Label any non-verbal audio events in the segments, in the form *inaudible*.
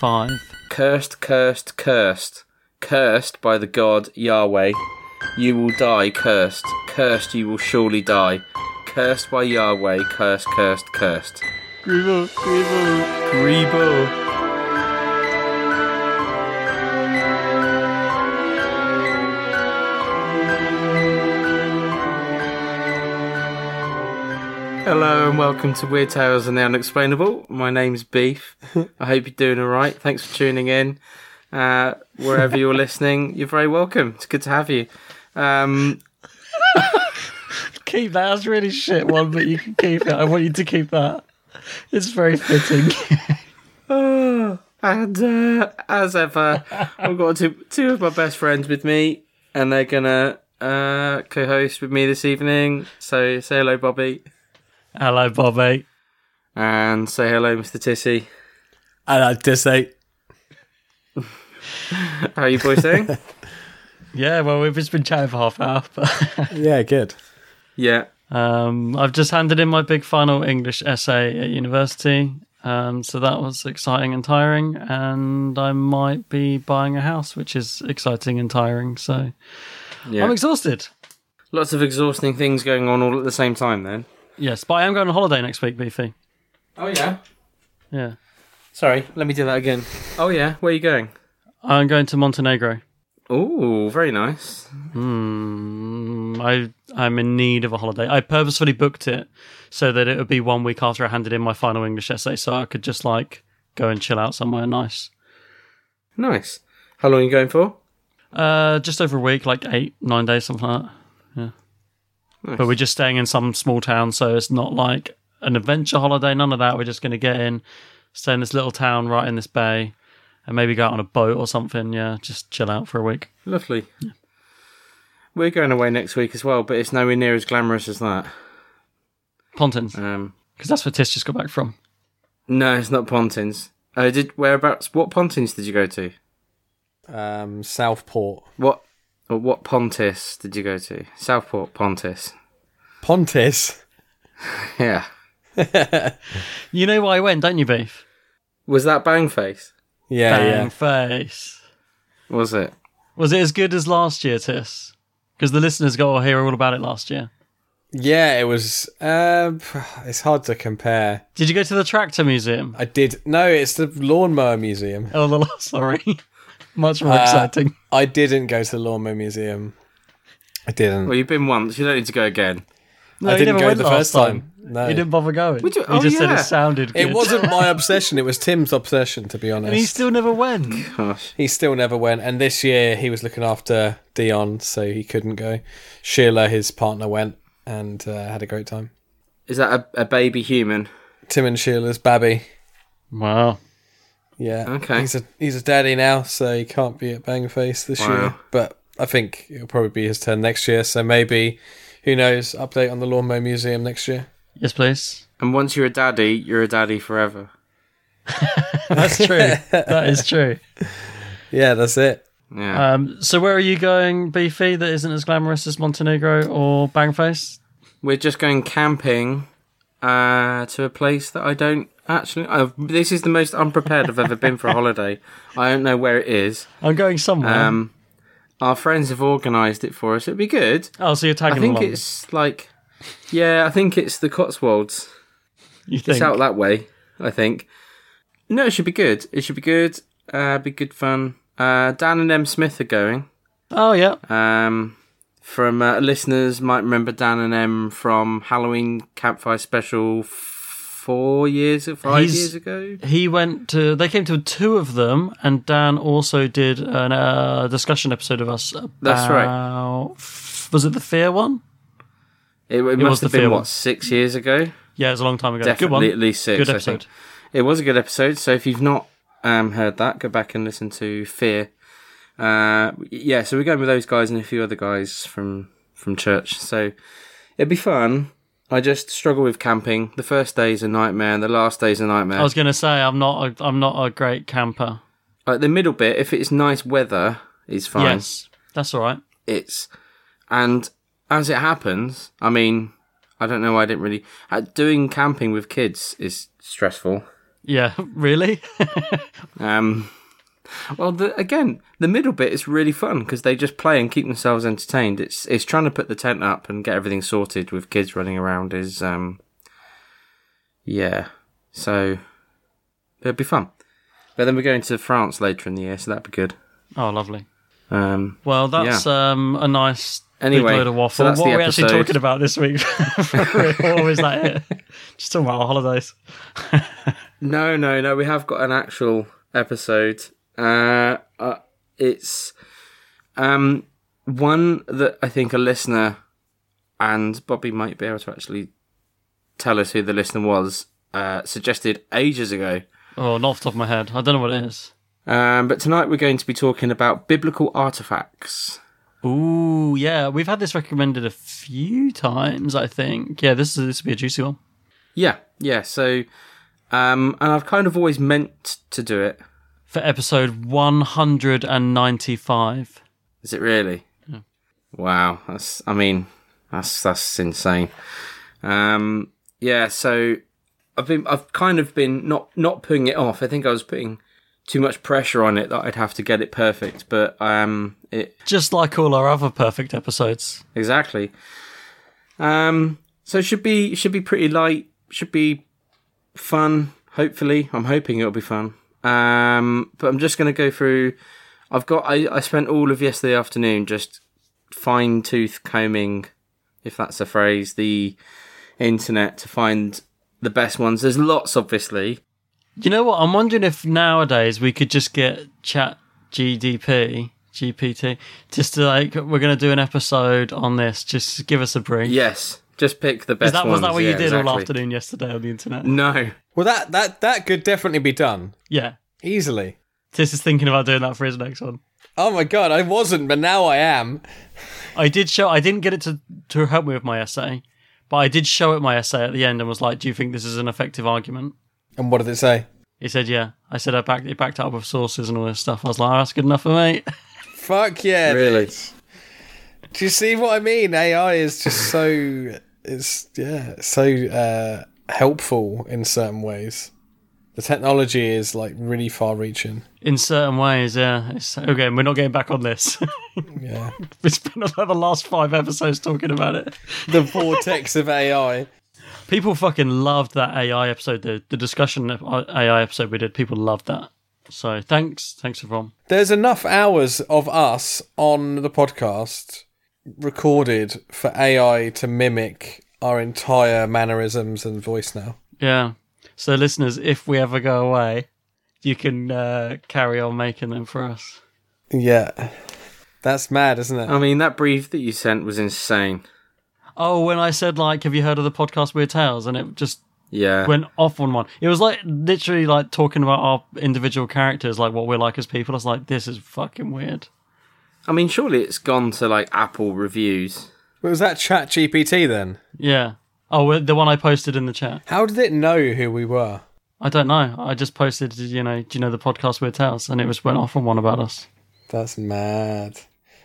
Five. Cursed, cursed, cursed. Cursed by the god Yahweh. You will die cursed. Cursed you will surely die. Cursed by Yahweh. Cursed, cursed, cursed. Grebo, Grebo, Grebo. Hello and welcome to Weird Tales and the Unexplainable. My name's Beef. I hope you're doing alright. Thanks for tuning in. Uh, wherever you're *laughs* listening, you're very welcome. It's good to have you. Um, *laughs* Keep that. That's really shit one, but you can keep it. I want you to keep that. It's very fitting. *sighs* and uh, as ever, I've got two, two of my best friends with me, and they're gonna uh, co-host with me this evening. So say hello, Bobby, Hello, Bobby. and say hello, Mr. Tissy. I like to say, How are you boys doing? *laughs* Yeah, well, we've just been chatting for half an hour. But, *laughs* yeah, good. yeah. um, I've just handed in my big final English essay at university. Um, so that was exciting and tiring. And I might be buying a house, which is exciting and tiring. So Yeah. I'm exhausted. Lots of exhausting things going on all at the same time. Then. Yes, but I am going on holiday next week, Beefy. Oh yeah. Yeah. Sorry, let me do that again. Oh yeah, where are you going? I'm going to Montenegro. Oh, very nice. Hmm, I I'm in need of a holiday. I purposefully booked it so that it would be one week after I handed in my final English essay, so I could just like go and chill out somewhere nice. Nice. How long are you going for? Uh, just over a week, like eight nine days, something like that. Yeah, Nice. but we're just staying in some small town, so it's not like an adventure holiday. None of that. We're just going to get in, stay in this little town right in this bay, and maybe go out on a boat or something. Yeah, just chill out for a week. Lovely. We're going away next week as well, but it's nowhere near as glamorous as that. Pontins, Um, because that's where Tish just got back from. no, it's not Pontins. Oh, did whereabouts? What Pontins did you go to? Um, Southport. What? Or what Pontis did you go to? Southport Pontis. Pontis. *laughs* Yeah. *laughs* You know why I went, don't you, Beef? Was that Bangface? Yeah, Bang yeah. face. Was it? Was it as good as last year, Tis? Because the listeners got to hear all about it last year. Yeah, it was. Um, it's hard to compare. Did you go to the Tractor Museum? I did. No, it's the Lawnmower Museum. Oh, the *laughs* sorry. Much more Uh, exciting. I didn't go to the Lawnmower Museum. I didn't. Well, you've been once. You don't need to go again. No, I didn't never go went the first time. No. He didn't bother going. Would you- he oh, just said it sounded good. It wasn't my *laughs* obsession. It was Tim's obsession, to be honest. And he still never went. Gosh. He still never went, and this year he was looking after Dion, so he couldn't go. Sheila, his partner, went and uh, had a great time. Is that a, a baby human? Tim and Sheila's babby. Wow. Yeah. Okay. He's a he's a daddy now, so he can't be at Bangface this Wow. year. But I think it'll probably be his turn next year. So maybe, who knows? Update on the Lawnmower Museum next year. Yes, please. And once you're a daddy, you're a daddy forever. *laughs* That's true. that is true. *laughs* Yeah, that's it. Yeah. Um, so where are you going, Beefy, that isn't as glamorous as Montenegro or Bangface? We're just going camping uh, to a place that I don't actually. i this is the most unprepared I've ever been for a holiday. I don't know where it is. I'm going somewhere. Um, our friends have organised it for us. It'd be good. oh, so you're tagging I think along. it's like, yeah, I think it's the Cotswolds. You think? It's out that way, I think. No, it should be good. It should be good. Uh, be good fun. Uh, Dan and M Smith are going. oh yeah, Um, from uh, listeners might remember Dan and M from Halloween Campfire Special four years, five He's- years ago. he went to. They came to two of them, and Dan also did a uh, discussion episode of us. About, That's right. Was it the fear one? It, it was must have been what one. six years ago. Yeah, it was a long time ago. Good Definitely one. at least six. Good I episode. think. It was a good episode. So if you've not um, heard that, go back and listen to Fear. Uh, yeah, so we're going with those guys and a few other guys from from church. So it'd be fun. I just struggle with camping. The first day's a nightmare, and the last day's a nightmare. I was going to say I'm not. A, I'm not a great camper. Like the middle bit, if it's nice weather, is fine. Yes, that's all right. It's and as it happens, I mean, I don't know. I didn't really uh, doing camping with kids is stressful. Yeah, *laughs* really. Um, well, the, again, the middle bit is really fun because they just play and keep themselves entertained. It's it's trying to put the tent up and get everything sorted with kids running around is um, yeah. So it'll be fun. But then we're going to France later in the year, so that'd be good. oh, lovely. Um, Well, that's um, a nice Anyway, big load of so waffle. that's what are we actually talking about this week? *laughs* what was that? It? *laughs* Just talking about our holidays. *laughs* No, no, no. We have got an actual episode. Uh, uh, it's um one that I think a listener and Bobby might be able to actually tell us who the listener was. Uh, suggested ages ago. Oh, not off the top of my head. I don't know what it is. Um, but tonight we're going to be talking about biblical artifacts. Ooh, yeah, we've had this recommended a few times. I think. Yeah, this is this will be a juicy one. Yeah, yeah. So, um, and I've kind of always meant to do it. For episode 195. Is it really? Wow, that's. I mean, that's that's insane. Um, yeah. So I've been. I've kind of been not not putting it off. I think I was putting too much pressure on it that I'd have to get it perfect. But um, it Just like all our other perfect episodes. exactly. Um, so it should be should be pretty light. Should be fun. Hopefully, I'm hoping it'll be fun. Um, but I'm just going to go through. I've got. I, I spent all of yesterday afternoon just fine tooth combing, if that's a phrase, the internet to find the best ones. There's lots, obviously. You know what? I'm wondering if nowadays we could just get Chat GDP, GPT, just to like, we're going to do an episode on this. Just give us a brief. Yes, just pick the best Is that, was that what you Yeah, did all afternoon yesterday on the internet? No. Well, that that that could definitely be done Yeah. easily. Tis is thinking about doing that for his next one. Oh my god, I wasn't, but now I am. I did show. I didn't get it to to help me with my essay, but I did show it my essay at the end and was like, "Do you think this is an effective argument?" And what did it say? He said, "Yeah." I said, "I backed it backed it up with sources and all this stuff." I was like, oh, "That's good enough for me." *laughs* Fuck yeah! Really? Do you see what I mean? AI is just so it's yeah so uh, helpful in certain ways. The technology is like really far-reaching. In certain ways, yeah. It's, okay, we're not getting back on this. *laughs* Yeah, we spent like the last five episodes talking about it. the vortex of AI. People fucking loved that AI episode, the the discussion of AI episode we did. People loved that. So thanks, thanks everyone. There's enough hours of us on the podcast recorded for AI to mimic our entire mannerisms and voice now. Yeah. So listeners, if we ever go away, you can uh, carry on making them for us. Yeah, that's mad, isn't it? I mean, that brief that you sent was insane. Oh, when I said like, have you heard of the podcast Weird Tales? And it just Yeah. went off on one. It was like literally like talking about our individual characters, like what we're like as people. I was like, this is fucking weird. I mean, surely it's gone to like Apple reviews. Was that Chat GPT then? Yeah. Oh, the one I posted in the chat. How did it know who we were? I don't know. I just posted, you know, do you know the podcast Weird Tales? And it was went off on one about us. That's mad.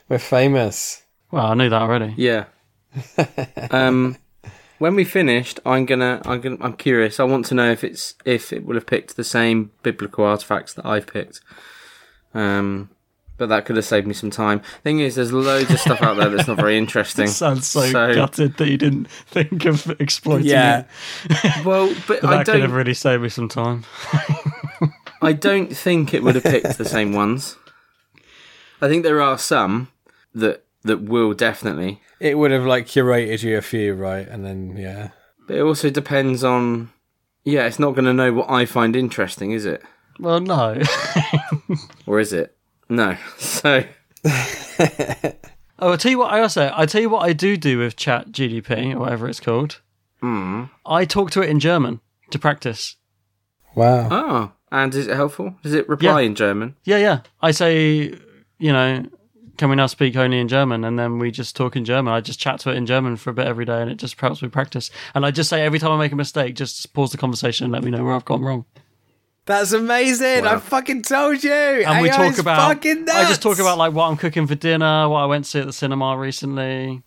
We're famous. Well, I knew that already. Yeah. *laughs* um, when we finished, I'm gonna, I'm gonna, I'm curious. I want to know if it's if it will have picked the same biblical artifacts that I've picked. Um, but that could have saved me some time. Thing is, there's loads of stuff out there that's not very *laughs* interesting. Sounds so, gutted that you didn't think of exploiting Yeah. it. *laughs* well, but But I that could have really saved me some time. I *laughs* don't think it would have picked the same ones. I think there are some that that will definitely, It would have like curated you a few, right? And then yeah. but it also depends on. Yeah, it's not going to know what I find interesting, is it? Well, no. Or is it? No. *laughs* So Oh, I tell you what. I also I tell you what I do do with Chat GDP or whatever it's called. Hmm. I talk to it in German to practice. Wow. Oh, and is it helpful? Does it reply Yeah. in German? Yeah, yeah. I say, you know, can we now speak only in German? And then we just talk in German. I just chat to it in German for a bit every day, and it just helps me practice. And I just say every time I make a mistake, just pause the conversation and let me know where I've gone wrong. That's amazing. I fucking told you. And we talk is about. fucking I just talk about like what I'm cooking for dinner, what I went to see at the cinema recently.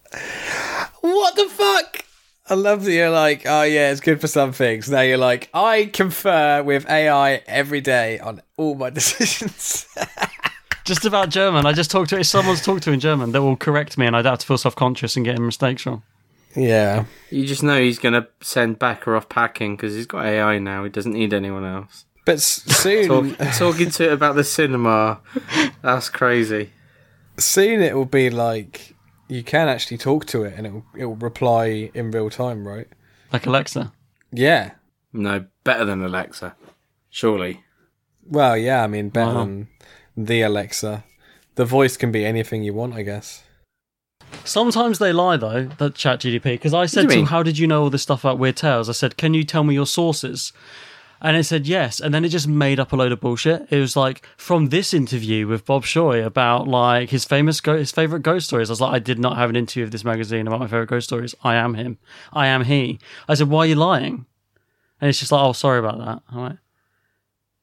What the fuck? I love that you're like, oh yeah, it's good for some things. Now you're like, I confer with AI every day on all my *laughs* decisions. Just about German. I just talk to it. If someone's talked to in German, that will correct me, and I don't have to feel self conscious and getting mistakes wrong. yeah. You just know he's going to send Becker off packing because he's got AI now. He doesn't need anyone else. But soon, Talk, talking to it about the cinema, that's crazy. soon it will be like you can actually talk to it and it will, it will reply in real time, right? Like Alexa. Yeah. No, better than Alexa, surely. Well, yeah. I mean, better Wow. than the Alexa. The voice can be anything you want, I guess. Sometimes they lie though, that chat GDP, because I said do you to him. How did you know all this stuff about weird tales? I said, Can you tell me your sources? And it said yes. And then it just made up a load of bullshit. It was like from this interview with Bob Shoy about like his famous go- his favorite ghost stories. I was like, I did not have an interview of this magazine about my favorite ghost stories. I am him. I am he. I said, Why are you lying? And it's just like, Oh, sorry about that. I'm like,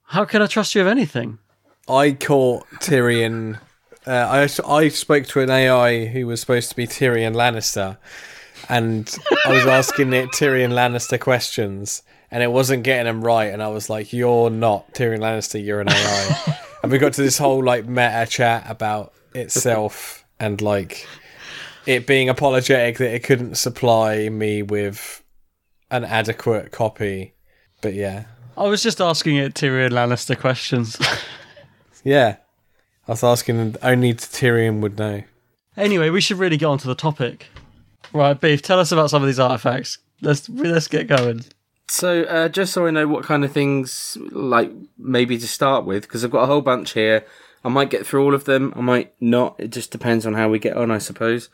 How can I trust you of anything? I caught Tyrion. Uh, I I spoke to an AI who was supposed to be Tyrion Lannister, and I was asking it Tyrion Lannister questions, and it wasn't getting them right. And I was like, "You're not Tyrion Lannister. You're an AI." *laughs* and we got to this whole like meta chat about itself and like it being apologetic that it couldn't supply me with an adequate copy. But yeah, I was just asking it Tyrion Lannister questions. *laughs* yeah. I was asking only Tyrion would know. Anyway, we should really get on to the topic. Right, Beef, tell us about some of these artifacts. Let's let's get going. So, uh, just so I know what kind of things, like maybe to start with, because I've got a whole bunch here. I might get through all of them. I might not. It just depends on how we get on, I suppose.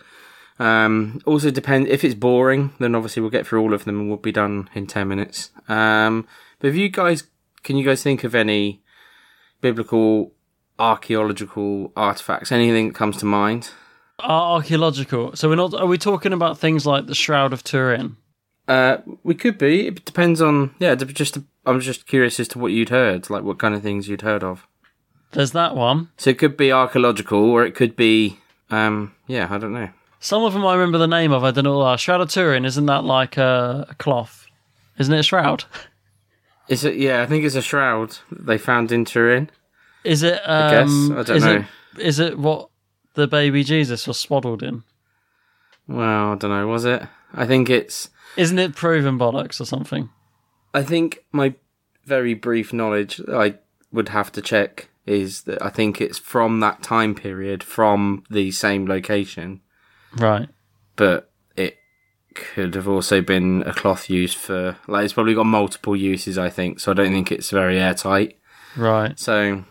Um, also depend if it's boring, then obviously we'll get through all of them and we'll be done in ten minutes. Um, but if you guys, can you guys think of any biblical, archaeological artifacts? Anything that comes to mind? Ar- archaeological. So we're not. Are we talking about things like the Shroud of Turin? Uh, we could be. It depends on. Yeah, just. I'm just curious as to what you'd heard, like what kind of things you'd heard of. There's that one. So it could be archaeological, or it could be, um, yeah, I don't know. Some of them I remember the name of. I don't know. Shroud of Turin. Isn't that like a, a cloth? Isn't it a shroud? *laughs* Is it? Yeah, I think it's a shroud they found in Turin. Is it? Um, I guess. I don't is know. It, is it what the baby Jesus was swaddled in? Well, I don't know. Was it? I think it's. Isn't it proven bollocks or something? I think my very brief knowledge I would have to check is that I think it's from that time period, from the same location, Right. but it could have also been a cloth used for. Like, it's probably got multiple uses. I think so. I don't think it's very airtight. Right. So,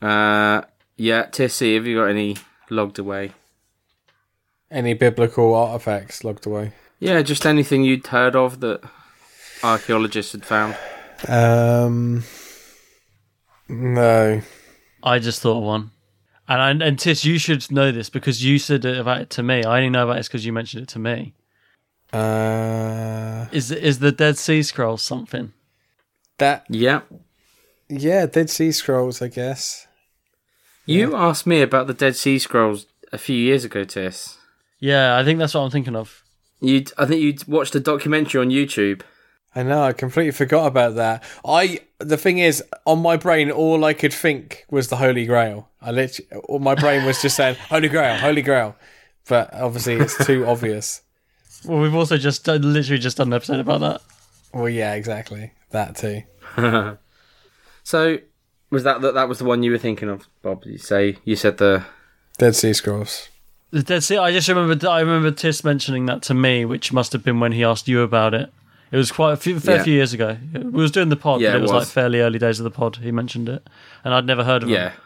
uh, yeah, Tissy, have you got any logged away? Any biblical artifacts logged away? Yeah, just anything you'd heard of that archaeologists had found. Um, no. I just thought of one. And I, and Tis, you should know this because you said it about it to me. I only know about it because you mentioned it to me. Uh, Is is the Dead Sea Scrolls something? that Yeah. yeah, Dead Sea Scrolls, I guess. You asked me about the Dead Sea Scrolls a few years ago, Tis. Yeah, I think that's what I'm thinking of. You, I think you watched a documentary on YouTube. I know. I completely forgot about that. I the thing is, on my brain, all I could think was the Holy Grail. I literally, all my brain was just saying Holy Grail, Holy Grail. But obviously, it's too obvious. Well, we've also just uh, literally just done an episode about that. Well, yeah, exactly that too. *laughs* So was that, that that was the one you were thinking of, Bob? You say you said the Dead Sea Scrolls. The Dead Sea. I just remember. I remember Tis mentioning that to me, which must have been when he asked you about it. It was quite a few, fair Yeah. few years ago. We was doing the pod, Yeah, but it it was, was. like fairly early days of the pod. He mentioned it, and I'd never heard of them. yeah. them.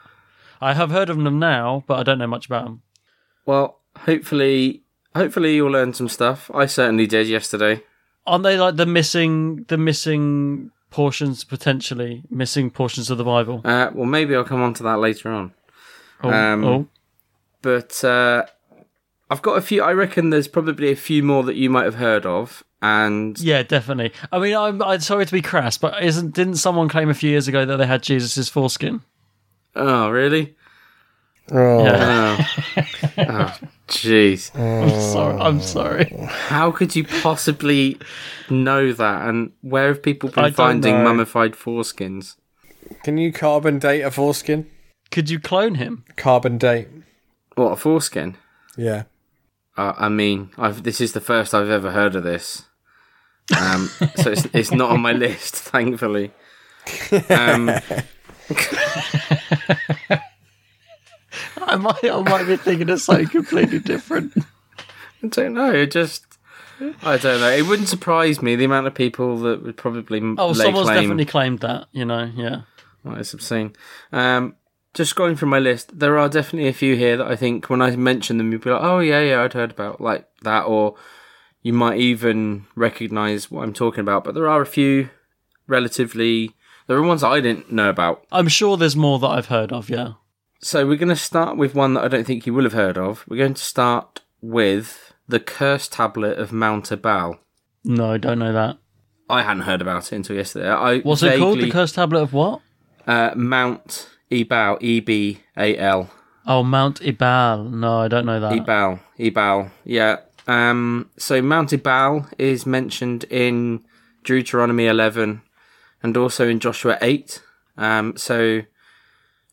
I have heard of them now, but I don't know much about them. Well, hopefully, hopefully you'll learn some stuff. I certainly did yesterday. Aren't they like the missing, the missing portions potentially missing portions of the Bible? Uh, well, maybe I'll come on to that later on. Oh, um, oh. But uh, I've got a few. I reckon there's probably a few more that you might have heard of, and yeah, definitely. I mean, I'm, I'm sorry to be crass, but isn't didn't someone claim a few years ago that they had Jesus's foreskin? oh, really? Oh, Yeah. Oh, *laughs* oh, jeez. I'm sorry. I'm sorry. How could you possibly know that? And where have people been don't finding know. mummified foreskins? can you carbon date a foreskin? Could you clone him? Carbon date. What a foreskin? Yeah. Uh, I mean, I've, this is the first I've ever heard of this. Um, *laughs* so it's, it's not on my list, *laughs* thankfully. Um, I might. I might be thinking of something completely different. I don't know. It just, I don't know. It wouldn't surprise me the amount of people that would probably Oh, lay someone's claim. definitely claimed that. You know. Yeah. Well, it's obscene. Um, just going through my list, there are definitely a few here that I think when I mention them, you'd be like, "Oh yeah, yeah, I'd heard about like that," or you might even recognise what I'm talking about. But there are a few relatively. There are ones I didn't know about. I'm sure there's more that I've heard of. Yeah. So we're going to start with one that I don't think you will have heard of. We're going to start with the Curse Tablet of Mount Ebal. No, I don't know that. I hadn't heard about it until yesterday. I What's it called? The vaguely- cursed tablet of what? uh, Mount Ebal, E B A L. Oh, Mount Ebal. No, I don't know that. Ebal, Ebal, yeah. Um, so Mount Ebal is mentioned in Deuteronomy 11 and also in Joshua 8. Um, so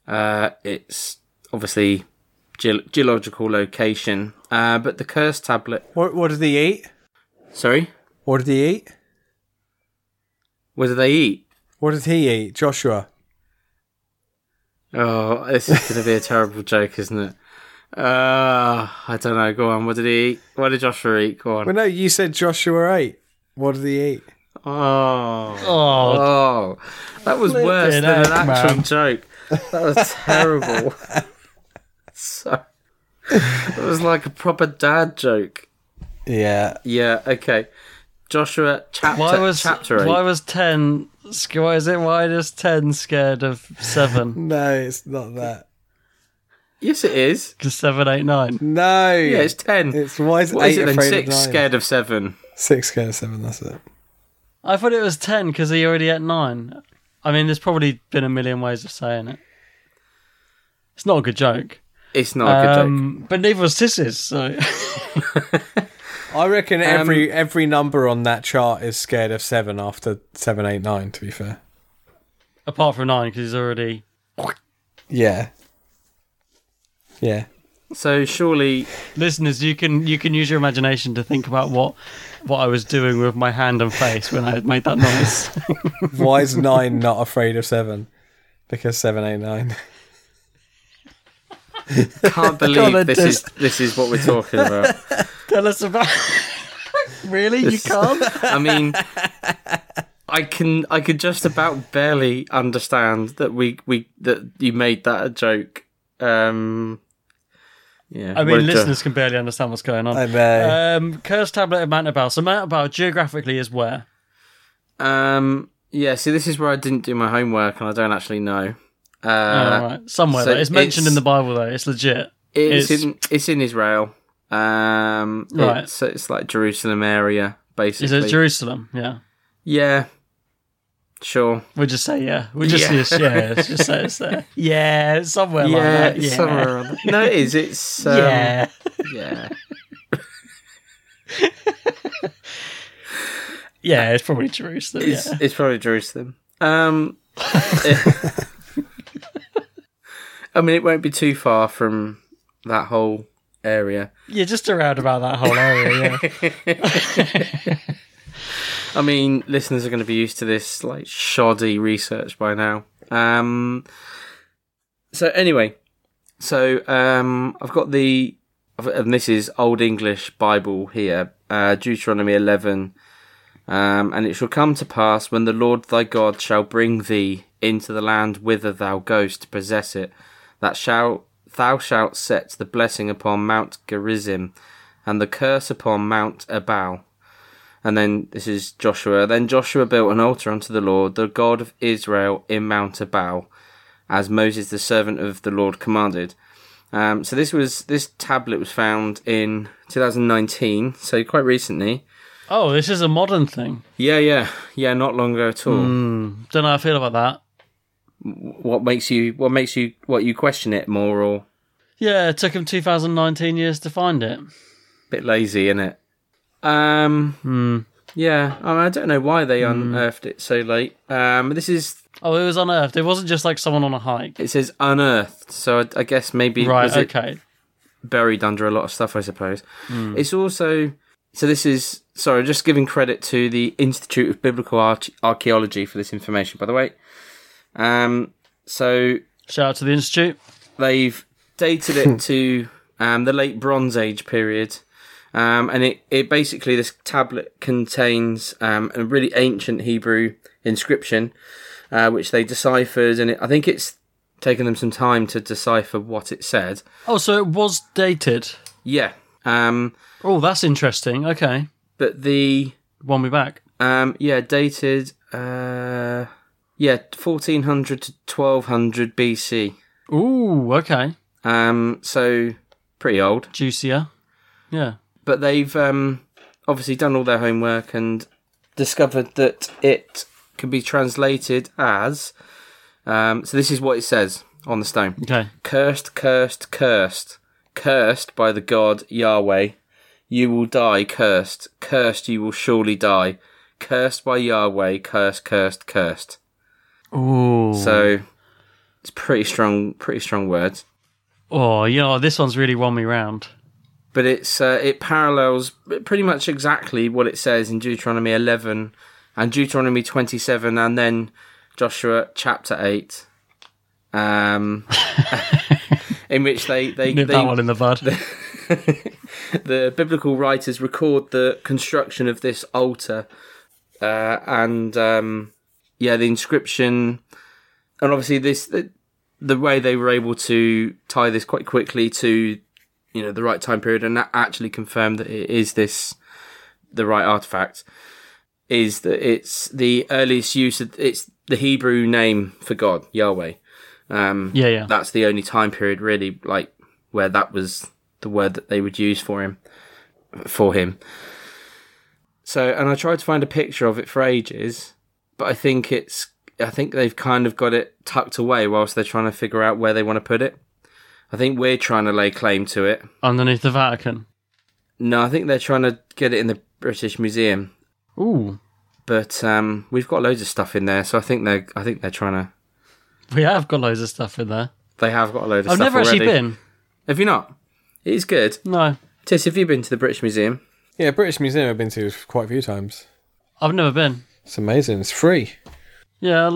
uh, it's obviously ge- geological location. Uh, but the curse tablet. What What did he eat? Sorry, What did he eat? what do they eat? What did he eat? Joshua. Oh, this is going to be a terrible joke, isn't it? Uh, I don't know. Go on. What did he eat? What did Joshua eat? Go on. Well, no, you said Joshua ate. What did he eat? Oh. Oh, Oh, that was worse Flipping than an actual man. joke. That was terrible. *laughs* so, it was like a proper dad joke. Yeah. Yeah. Okay. Joshua chapter why was chapter eight. why was ten? Sc- Why is it? Why is ten scared of seven? *laughs* No, it's not that. yes, it is. Because seven, eight, nine. No. Yeah, it's ten. It's why is what is eight it then? afraid Six of nine? scared of seven. Six scared of seven. That's it. I thought it was ten because he already at nine. I mean, there's probably been a million ways of saying it. It's not a good joke. It's not a good joke. Um, but neither was Tiss's. So *laughs* *laughs* I reckon Um, every every number on that chart is scared of seven after seven, eight, nine. To be fair. apart from nine, because he's already. Yeah. Yeah. So surely, Listeners, you can you can use your imagination to think about what what I was doing with my hand and face when I had made that noise. *laughs* Why is nine not afraid of seven? Because seven, eight, nine. *laughs* can't believe on, this just- is this is what we're talking about. *laughs* Tell us about. *laughs* really, you can't. I mean, I can I could just about barely understand that we we that you made that a joke. Um, yeah, I what mean, a jo- listeners can barely understand what's going on. I know. Um, Cursed Tablet of Mount Ebal. So Mount Ebal geographically is where? Um, yeah. See, this is where I didn't do my homework, and I don't actually know. Uh, oh, right. Somewhere. so though. It's mentioned it's- in the Bible though. It's legit. It's, It's- in it's in Israel. Um, Right. It's, it's like Jerusalem area, basically. Is it Jerusalem? Yeah. Yeah. Sure. We'll just say yeah. We'll just Yeah. yeah. yeah. Just say it's there. *laughs* Yeah, it's somewhere like yeah, that. Yeah. somewhere. No, it is. It's *laughs* um, yeah. Yeah. *laughs* Yeah, it's probably Jerusalem. It's, yeah. it's probably Jerusalem. Um, I mean, it won't be too far from that whole area. yeah, just around about that whole area. Yeah. *laughs* *laughs* I mean, listeners are going to be used to this like shoddy research by now. Um, so anyway, so um, I've got the, and this is Old English Bible here, uh, Deuteronomy eleven, um, and it shall come to pass when the Lord thy God shall bring thee into the land whither thou goest to possess it, that shall thou shalt set the blessing upon Mount Gerizim, and the curse upon Mount Ebal. And then this is Joshua. Then Joshua built an altar unto the Lord, the God of Israel, in Mount Ebal, as Moses the servant of the Lord commanded. Um, so this was this tablet was found in 2019, so quite recently. oh, this is a modern thing. Yeah, yeah, yeah, not long ago at all. Don't know how I feel about that. What makes you? What makes you? What you question it more or Yeah, it took him 2019 years to find it. bit lazy, in it? Um, Hmm. yeah, I, mean, I don't know why they unearthed it so late. Um, this is Oh, it was unearthed. It wasn't just like someone on a hike. it says unearthed, so I, I guess maybe Right, okay. buried under a lot of stuff, I suppose. It's also so. This is sorry, just giving credit to the Institute of Biblical Arch- Archaeology for this information, by the way. Um, so Shout out to the Institute. they've dated it *laughs* to um, the late Bronze Age period. Um, and it, it basically, this tablet contains um, a really ancient Hebrew inscription, uh, which they deciphered. And it, I think it's taken them some time to decipher what it said. Oh, so it was dated. Yeah. Um, Oh, that's interesting. Okay. but the, One we back. um, yeah, dated, uh, yeah, 1400 to 1200 BC. Ooh, okay. Um, so pretty old. Juicier. Yeah. but they've um, obviously done all their homework and discovered that it can be translated as. Um, so this is what it says on the stone: Okay. "Cursed, cursed, cursed, cursed by the God Yahweh. You will die cursed. Cursed, you will surely die. Cursed by Yahweh. Cursed, cursed, cursed." Ooh. So it's pretty strong, pretty strong words. Oh, you know, this one's really won me round. but it's uh, it parallels pretty much exactly what it says in Deuteronomy 11 and Deuteronomy 27 and then Joshua chapter 8 um *laughs* in which they they, Nip they that one in the bud. *laughs* the biblical writers record the construction of this altar uh, and um, yeah the inscription and obviously this the, the way they were able to tie this quite quickly to you know the right time period and that actually confirm that it is this the right artifact is that it's the earliest use of it's the Hebrew name for God Yahweh um, yeah, yeah. that's the only time period really like where that was the word that they would use for him for him so and i tried to find a picture of it for ages but i think it's i think they've kind of got it tucked away whilst they're trying to figure out where they want to put it i think we're trying to lay claim to it Underneath the Vatican. no i think they're trying to get it in the british museum Ooh. but um, we've got loads of stuff in there so i think they're i think they're trying to We have got loads of stuff in there. they have got a load of I've stuff never actually been. have you not it is good No. Tis, have you been to the British Museum? Yeah, British Museum I've been to quite a few times. I've never been. It's amazing. It's free. Yeah,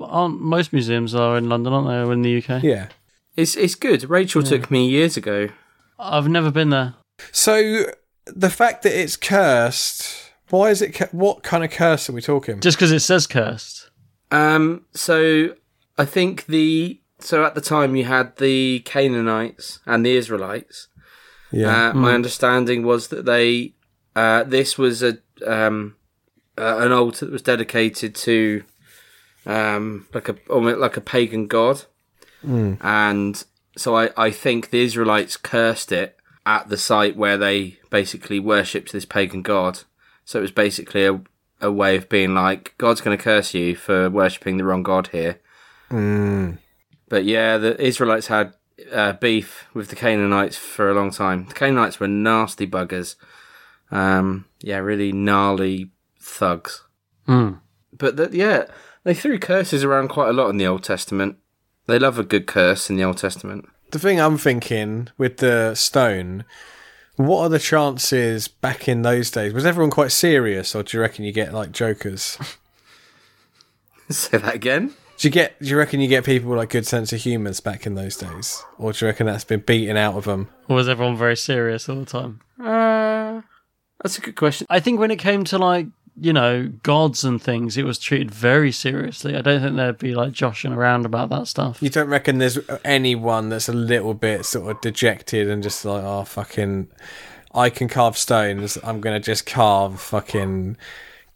aren't most museums are in London, aren't they, or in the UK? Yeah. It's it's good. Rachel took me years ago. I've never been there. So the fact that it's cursed, why is it? Cu- what kind of curse are we talking? Just because it says cursed. Um, so I think the so at the time you had the Canaanites and the Israelites. yeah. Uh, My understanding was that they uh, this was a um, uh, an altar that was dedicated to um, like a almost like a pagan god, and so I, I think the Israelites cursed it at the site where they basically worshipped this pagan god. So it was basically a, a way of being like God's going to curse you for worshipping the wrong god here. But yeah, the Israelites had uh, beef with the Canaanites for a long time. The Canaanites were nasty buggers. Um, yeah, really gnarly thugs. Hmm. But that, yeah, they threw curses around quite a lot in the Old Testament. They love a good curse in the Old Testament. The thing I'm thinking with the stone, what are the chances back in those days? Was everyone quite serious, or do you reckon you get like jokers? *laughs* Say that again. Do you get? Do you reckon you get people with like good sense of humours back in those days, or do you reckon that's been beaten out of them? Or was everyone very serious all the time? Uh, that's a good question. I think when it came to like you know gods and things, it was treated very seriously. I don't think there'd be like joshing around about that stuff. You don't reckon there's anyone that's a little bit sort of dejected and just like, oh fucking, I can carve stones. I'm gonna just carve fucking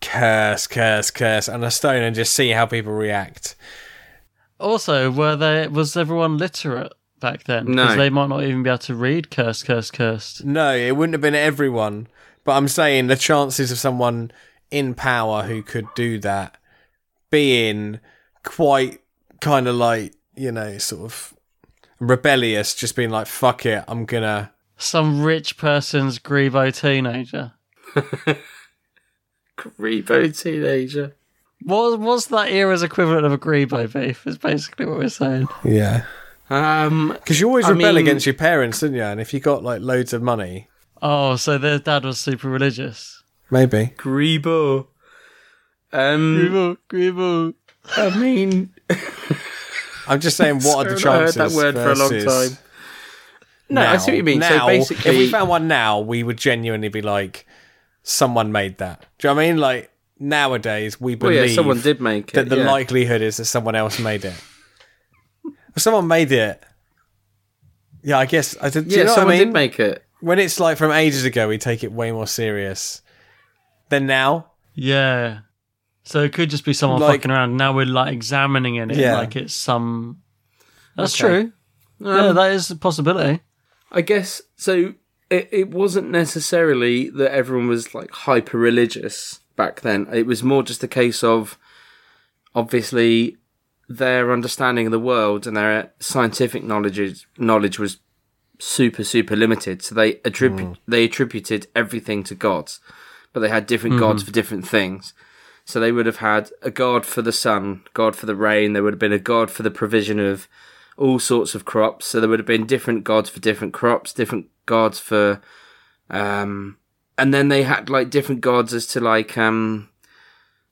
curse, curse, curse, and a stone and just see how people react. Also, were they was everyone literate back then? No. because they might not even be able to read "curse, curse, cursed." No, it wouldn't have been everyone. But I'm saying the chances of someone in power who could do that being quite kind of like, you know, sort of rebellious, just being like, fuck it, I'm gonna. Some rich person's Grebo teenager. *laughs* Grebo teenager. What was that era's equivalent of a Grebo beef? Is basically what we're saying. Yeah. Um, Because you always I rebel mean- against your parents, didn't you? And if you got like loads of money, Oh, so their dad was super religious. Maybe. Grebo. Um, Grebo, Grebo. I mean, I'm just saying, what are the *laughs* Sorry, I heard chances? that word for a long time. No, I see what you mean. Now, so basically, if we found one now, we would genuinely be like, someone made that. Do you know what I mean? Like nowadays, we well, believe yeah, someone did make it. that the yeah. likelihood is that someone else made it. Someone made it, yeah, I guess. I did, do yeah, you know what I someone mean? did make it. when it's like from ages ago, we take it way more serious than now. Yeah. So it could just be someone Like- fucking around. Now we're like examining it Yeah. like it's some. That's Okay. true. yeah, um, that is a possibility. I guess so. It, it wasn't necessarily that everyone was like hyper religious back then. It was more just a case of obviously their understanding of the world and their scientific knowledge is, knowledge was super super limited. So they attribute mm. they attributed everything to gods, but they had different gods for different things. So they would have had a god for the sun, god for the rain. There would have been a god for the provision of all sorts of crops. So there would have been different gods for different crops, different gods for, um, and then they had like different gods as to like, um,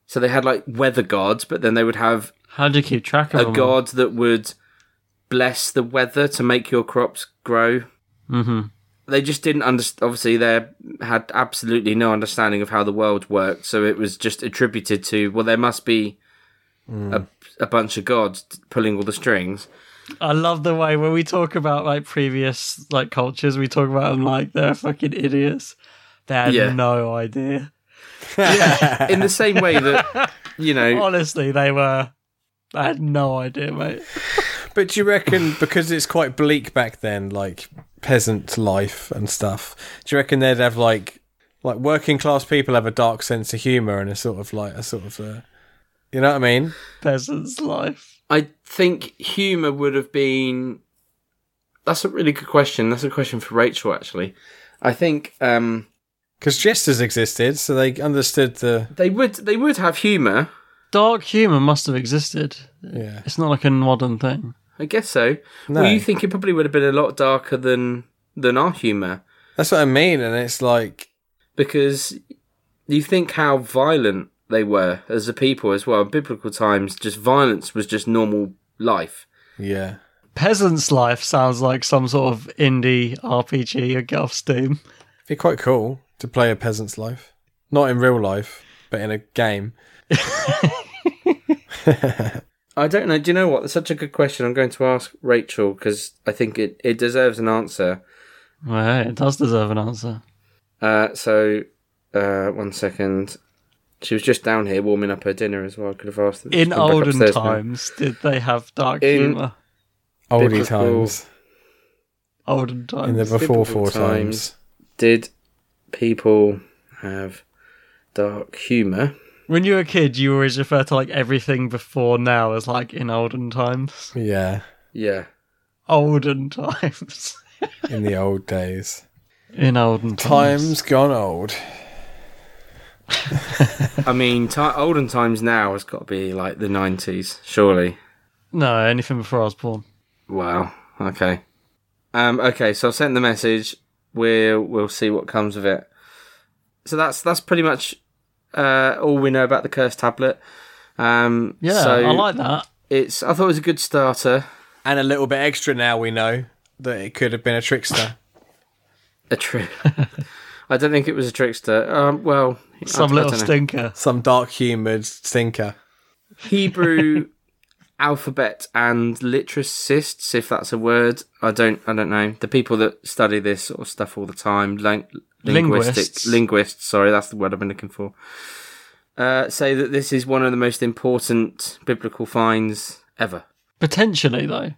so they had like weather gods, but then they would have How do you keep track of a them? god that would bless the weather to make your crops grow. Mm-hmm. They just didn't understand. Obviously, they had absolutely no understanding of how the world worked. So it was just attributed to well, there must be hmm. a, a bunch of gods pulling all the strings. I love the way when we talk about like previous like cultures, we talk about them like they're fucking idiots. They had Yeah. no idea. yeah, in the same way that you know *laughs* Honestly, they were. I had no idea, mate. But do you reckon because it's quite bleak back then, like peasant life and stuff? Do you reckon they'd have like like working class people have a dark sense of humor and a sort of like a sort of uh you know what I mean? Peasant's life. i think humor would have been that's a really good question that's a question for rachel actually i think um Because jesters existed, so they understood the they would they would have humor Dark humor must have existed. yeah. It's not like a modern thing. I guess so No. well you think it probably would have been a lot darker than than our humor That's what I mean, and it's like because you think how violent they were as a people as well in biblical times just violence was just normal life yeah. Peasant's life sounds like some sort of indie RPG or get off Steam. Be quite cool to play a peasant's life. Not in real life, but in a game. *laughs* *laughs* I don't know. Do you know what? That's such a good question. I'm going to ask Rachel because I think it, it deserves an answer. Well, it does deserve an answer. Uh, so, uh, one second. She was just down here warming up her dinner as well. I could have asked them. In olden upstairs now. times, did they have dark In- humor? Olden times. Olden times. In times. the before four times. times. Did people have dark humour? When you were a kid, you always refer to like everything before now as like in olden times. Yeah. Yeah. Olden times. *laughs* In the old days. in olden times. Times gone old. *laughs* I mean, ti olden times now has got to be like the 90s, surely. No, anything before I was born. Wow. Okay. Um, okay, so I've sent the message. We'll we'll see what comes of it. So that's that's pretty much uh, all we know about the cursed tablet. Um, Yeah, so I like that. it's. I thought it was a good starter. And a little bit extra now we know that it could have been a trickster. *laughs* A trick. *laughs* I don't think it was a trickster. Um, well, Some I little don't stinker. Some dark humoured stinker. Hebrew alphabet and litericists, if that's a word. I don't. I don't know. The people that study this sort of stuff all the time, ling- linguistic Linguists. linguists. Sorry, that's the word I've been looking for. Uh, say that this is one of the most important biblical finds ever. Potentially, though.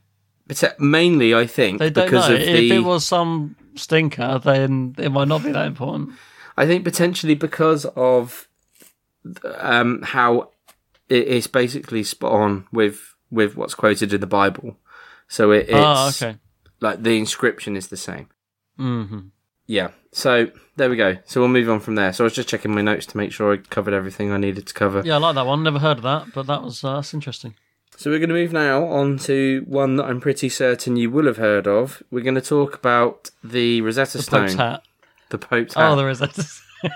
But mainly, I think, They don't because know. of If the. it was some stinker, then it might not be that important. I think potentially because of um, how it is basically spot on with with what's quoted in the Bible. So it, it's Ah, okay. like the inscription is the same. hmm Yeah. So there we go. So we'll move on from there. So I was just checking my notes to make sure I covered everything I needed to cover. Yeah, I like that one. Never heard of that, but that was uh, that's interesting. So we're going to move now on to one that I'm pretty certain you will have heard of. We're going to talk about the Rosetta The Stone. Pope's hat. The Pope's hat. Oh, the Rosetta.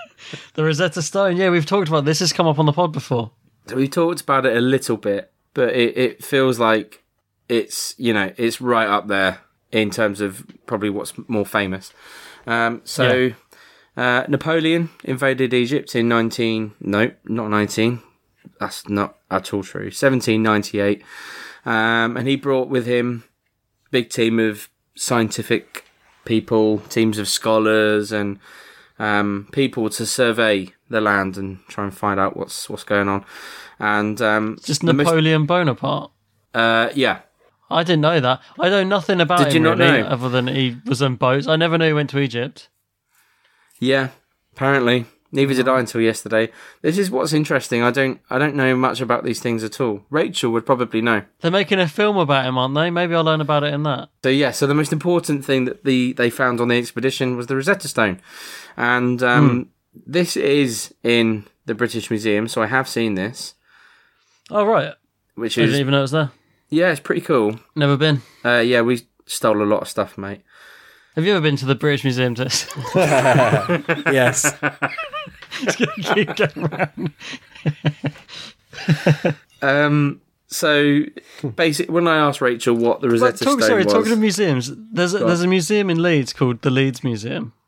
*laughs* the Rosetta Stone. Yeah, we've talked about this. Has come up on the pod before. we talked about it a little bit, but it, it feels like it's you know it's right up there in terms of probably what's more famous. Um, so uh, Napoleon invaded Egypt in nineteen no not nineteen that's not at all true seventeen ninety eight, um, and he brought with him a big team of scientific people, teams of scholars, and um, people to survey the land and try and find out what's what's going on. And um, Just the most- Napoleon Bonaparte. uh, yeah, I didn't know that. I know nothing about Did him you not really, know? other than he was on boats. I never knew he went to Egypt. yeah. Apparently, neither did I until yesterday. This is what's interesting. I don't I don't know much about these things at all. Rachel would probably know. They're making a film about him, aren't they? Maybe I'll learn about it in that. So yeah, so the most important thing that the they found on the expedition was the Rosetta Stone, and um, this is in the British Museum. So I have seen this, Oh right, which I didn't even know it was there. yeah, it's pretty cool. Never been. Uh, yeah, we stole a lot of stuff, mate. Have you ever been to the British Museum? To *laughs* *laughs* Yes. keep going round. Um, so basically, when I asked Rachel what the Rosetta Talk, Stone sorry, was, talking of museums. There's a, there's a museum in Leeds called the Leeds Museum. *laughs*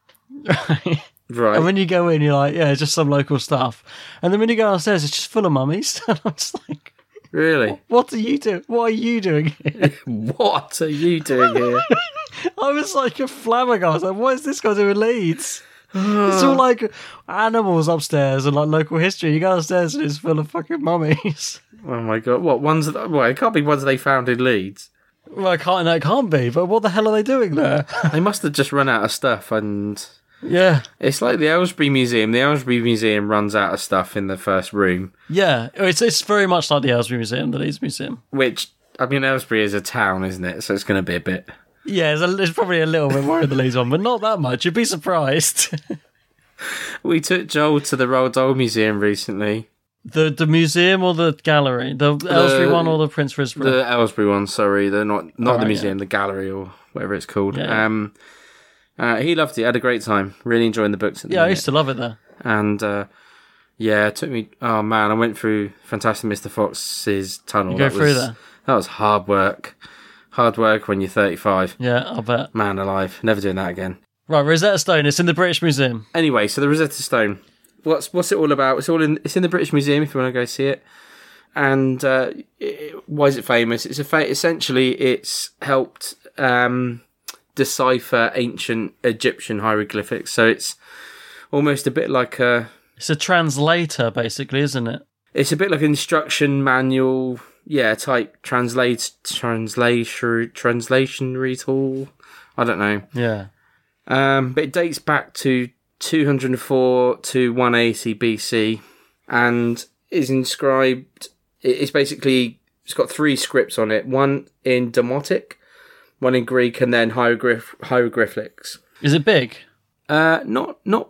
Right. Right? And when you go in, you're like, yeah, it's just some local stuff. And then when you go downstairs, it's just full of mummies. *laughs* And I'm just like, really, what are you doing? What are you doing here? *laughs* what are you doing here? *laughs* I was like a flabbergasted. Like, what is this guy doing in Leeds? it's all like animals upstairs and like local history. You go downstairs and it's full of fucking mummies. oh my god, what ones? That, well, it can't be ones they found in Leeds. well, I can't. No, it can't be. But what the hell are they doing there? They must have just run out of stuff, and yeah, it's like the Aylesbury Museum. The Aylesbury Museum runs out of stuff in the first room, yeah. It's it's very much like the Aylesbury Museum, the Leeds Museum. which I mean, Aylesbury is a town, isn't it? So it's going to be a bit. Yeah, it's, a, it's probably a little bit more than the Leeds one, but not that much. You'd be surprised. *laughs* We took Joel to the Roald Dahl Museum recently. the the museum or the gallery, the Aylesbury one or the Prince Risborough. The Aylesbury one, sorry, the not not the museum, the gallery or whatever it's called. Yeah. Um, uh, he loved it. Had a great time. Really enjoying the books. At the yeah, I used to love it there. and uh, yeah, it took me. Oh man, I went through Fantastic Mr. Fox's tunnel. You go that through was, there? That was hard work. Hard work when you're 35. Yeah, I bet. Man alive, never doing that again. Right, Rosetta Stone. It's in the British Museum. Anyway, so the Rosetta Stone. What's what's it all about? It's all in. It's in the British Museum if you want to go see it. And uh, it, why is it famous? It's a fa- essentially it's helped um, decipher ancient Egyptian hieroglyphics. So it's almost a bit like a It's a translator, basically, isn't it? It's a bit like an instruction manual, yeah, type translate translation translationary tool. I don't know, Yeah. um, but it dates back to 204 to 180 BC, and is inscribed. It's basically it's got three scripts on it: one in Demotic, one in Greek, and then hieroglyph hieroglyphics. Is it big? Uh, not not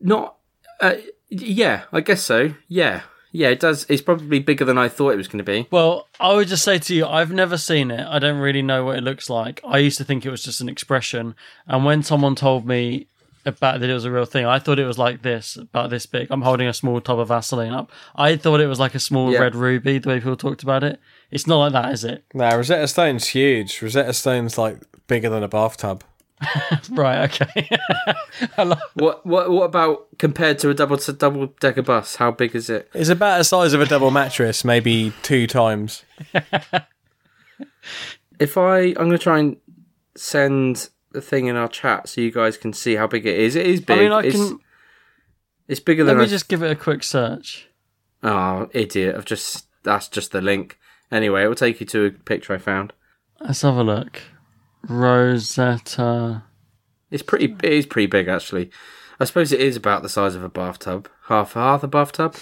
not. Uh, Yeah, I guess so. Yeah, yeah, it does. It's probably bigger than I thought it was going to be. Well, I would just say to you, I've never seen it. I don't really know what it looks like. I used to think it was just an expression, and when someone told me about that it was a real thing, I thought it was like this, about this big. I'm holding a small tub of Vaseline up. I thought it was like a small Yeah. red ruby. The way people talked about it, it's not like that, is it? No, Rosetta Stone's huge. Rosetta Stone's like bigger than a bathtub. *laughs* Right. Okay. *laughs* What what what about compared to a double to double decker bus? How big is it? It's about the size of a double mattress, maybe two times. *laughs* If I I'm going to try and send the thing in our chat so you guys can see how big it is. It is big. I big. mean, I it's, can. it's bigger Let than me I just give it a quick search. Oh, idiot! I've just that's just the link. Anyway, it will take you to a picture I found. Let's have a look. Rosetta. It's pretty. It is pretty big actually. I suppose it is about the size of a bathtub. Half half a bathtub.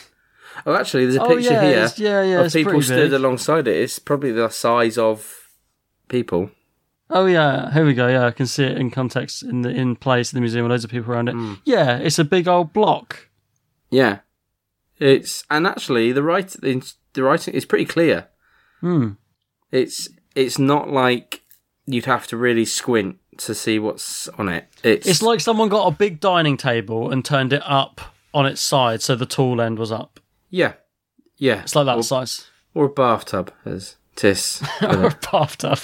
Oh, actually, there's a Oh, picture yeah, here yeah, yeah, of people stood alongside it. It's probably the size of people. Oh yeah, here we go. Yeah, I can see it in context in the in place in the museum. with Loads of people around it. Hmm. Yeah, it's a big old block. Yeah, it's and actually the right the, the writing is pretty clear. Hmm. It's it's not like you'd have to really squint to see what's on it. It's It's like someone got a big dining table and turned it up on its side, so the tall end was up. yeah, yeah. It's like that size. or a bathtub as Tis. *laughs* or a bathtub.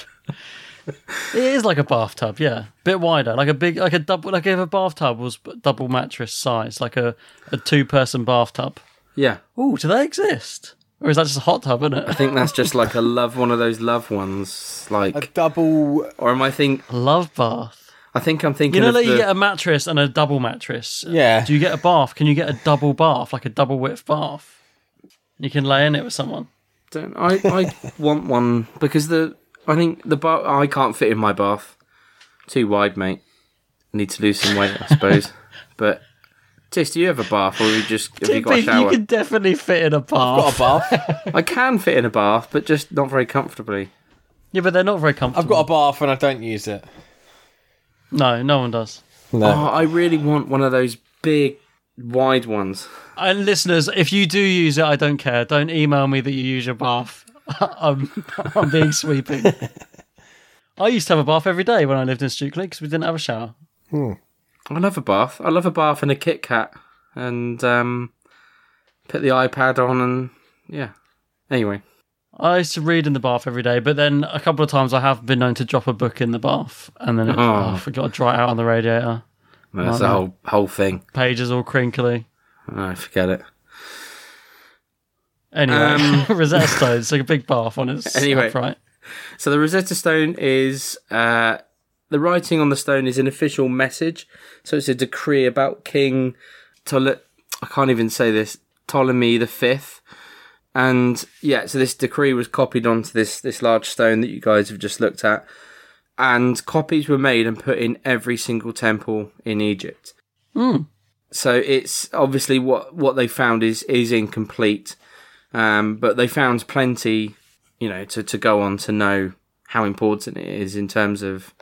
it is like a bathtub, yeah, bit wider, like a big, like a double, like if a bathtub was double mattress size, like a, a two person bathtub. yeah, Oh, do they exist? Or is that just a hot tub, isn't it? I think that's just like a *laughs* love, one of those love ones. Like a double. or am I think? Love bath. I think I'm thinking You know of that the. you get a mattress and a double mattress. Yeah. Do you get a bath? Can you get a double bath, like a double width bath? You can lay in it with someone. Don't, I I want one because the I think the bath I can't fit in my bath. Too wide, mate. Need to lose some weight, I suppose. *laughs* but Tis, do you have a bath or you just have you got a you shower? can definitely fit in a bath. Got a bath. *laughs* I can fit in a bath, but just not very comfortably. Yeah, but they're not very comfortable. I've got a bath and I don't use it. No, no one does. No. Oh, I really want one of those big, wide ones. And listeners, if you do use it, I don't care. Don't email me that you use your bath. *laughs* I'm, I'm being sweeping. *laughs* I used to have a bath every day when I lived in Stukeley because we didn't have a shower. Hmm. I love a bath. I love a bath and a Kit Kat, and um, put the iPad on, and yeah. Anyway, I used to read in the bath every day, but then a couple of times I have been known to drop a book in the bath and then it, Oh. oh. Forgot to dry it out on the radiator. that's the whole whole thing. Pages all crinkly. I forget it. Anyway, Um, *laughs* Rosetta Stone. It's like a big bath on its *laughs* Anyway. upright. So the Rosetta Stone is uh, the writing on the stone is an official message. So it's a decree about King Ptole- I can't even say this Ptolemy the Fifth. And yeah, so this decree was copied onto this this large stone that you guys have just looked at, and copies were made and put in every single temple in Egypt. So it's obviously what what they found is is incomplete, um, but they found plenty you know, to, to go on to know how important it is in terms of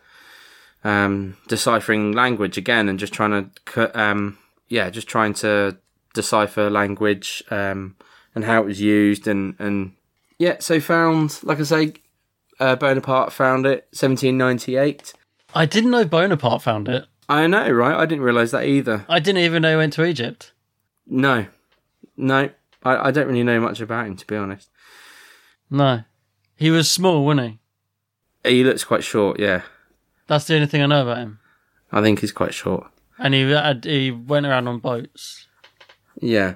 um, deciphering language again and just trying to, um, yeah, just trying to decipher language um, and how it was used and, and yeah, so found, like I say, uh, Bonaparte found it 1798. I didn't know Bonaparte found it. I know, right? I didn't realise that either. I didn't even know he went to Egypt. No, no, I, I don't really know much about him to be honest. No. He was small, wasn't he? He looks quite short, yeah. That's the only thing I know about him. I think he's quite short. And he had, he went around on boats. Yeah,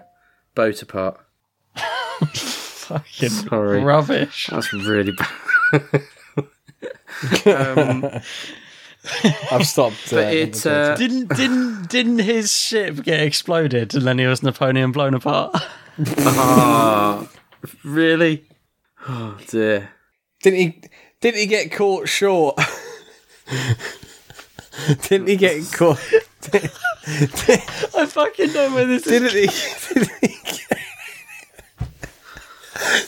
boat apart. Fucking Sorry. rubbish. That's really bad. um, I've stopped. Uh, but it, uh, Didn't didn't didn't his ship get exploded and then he was Napoleon blown apart? ah, really? Oh dear. didn't he? Didn't he get caught short? *laughs* *laughs* didn't he get caught? I fucking know where this is. Didn't he? *laughs* Didn't he get,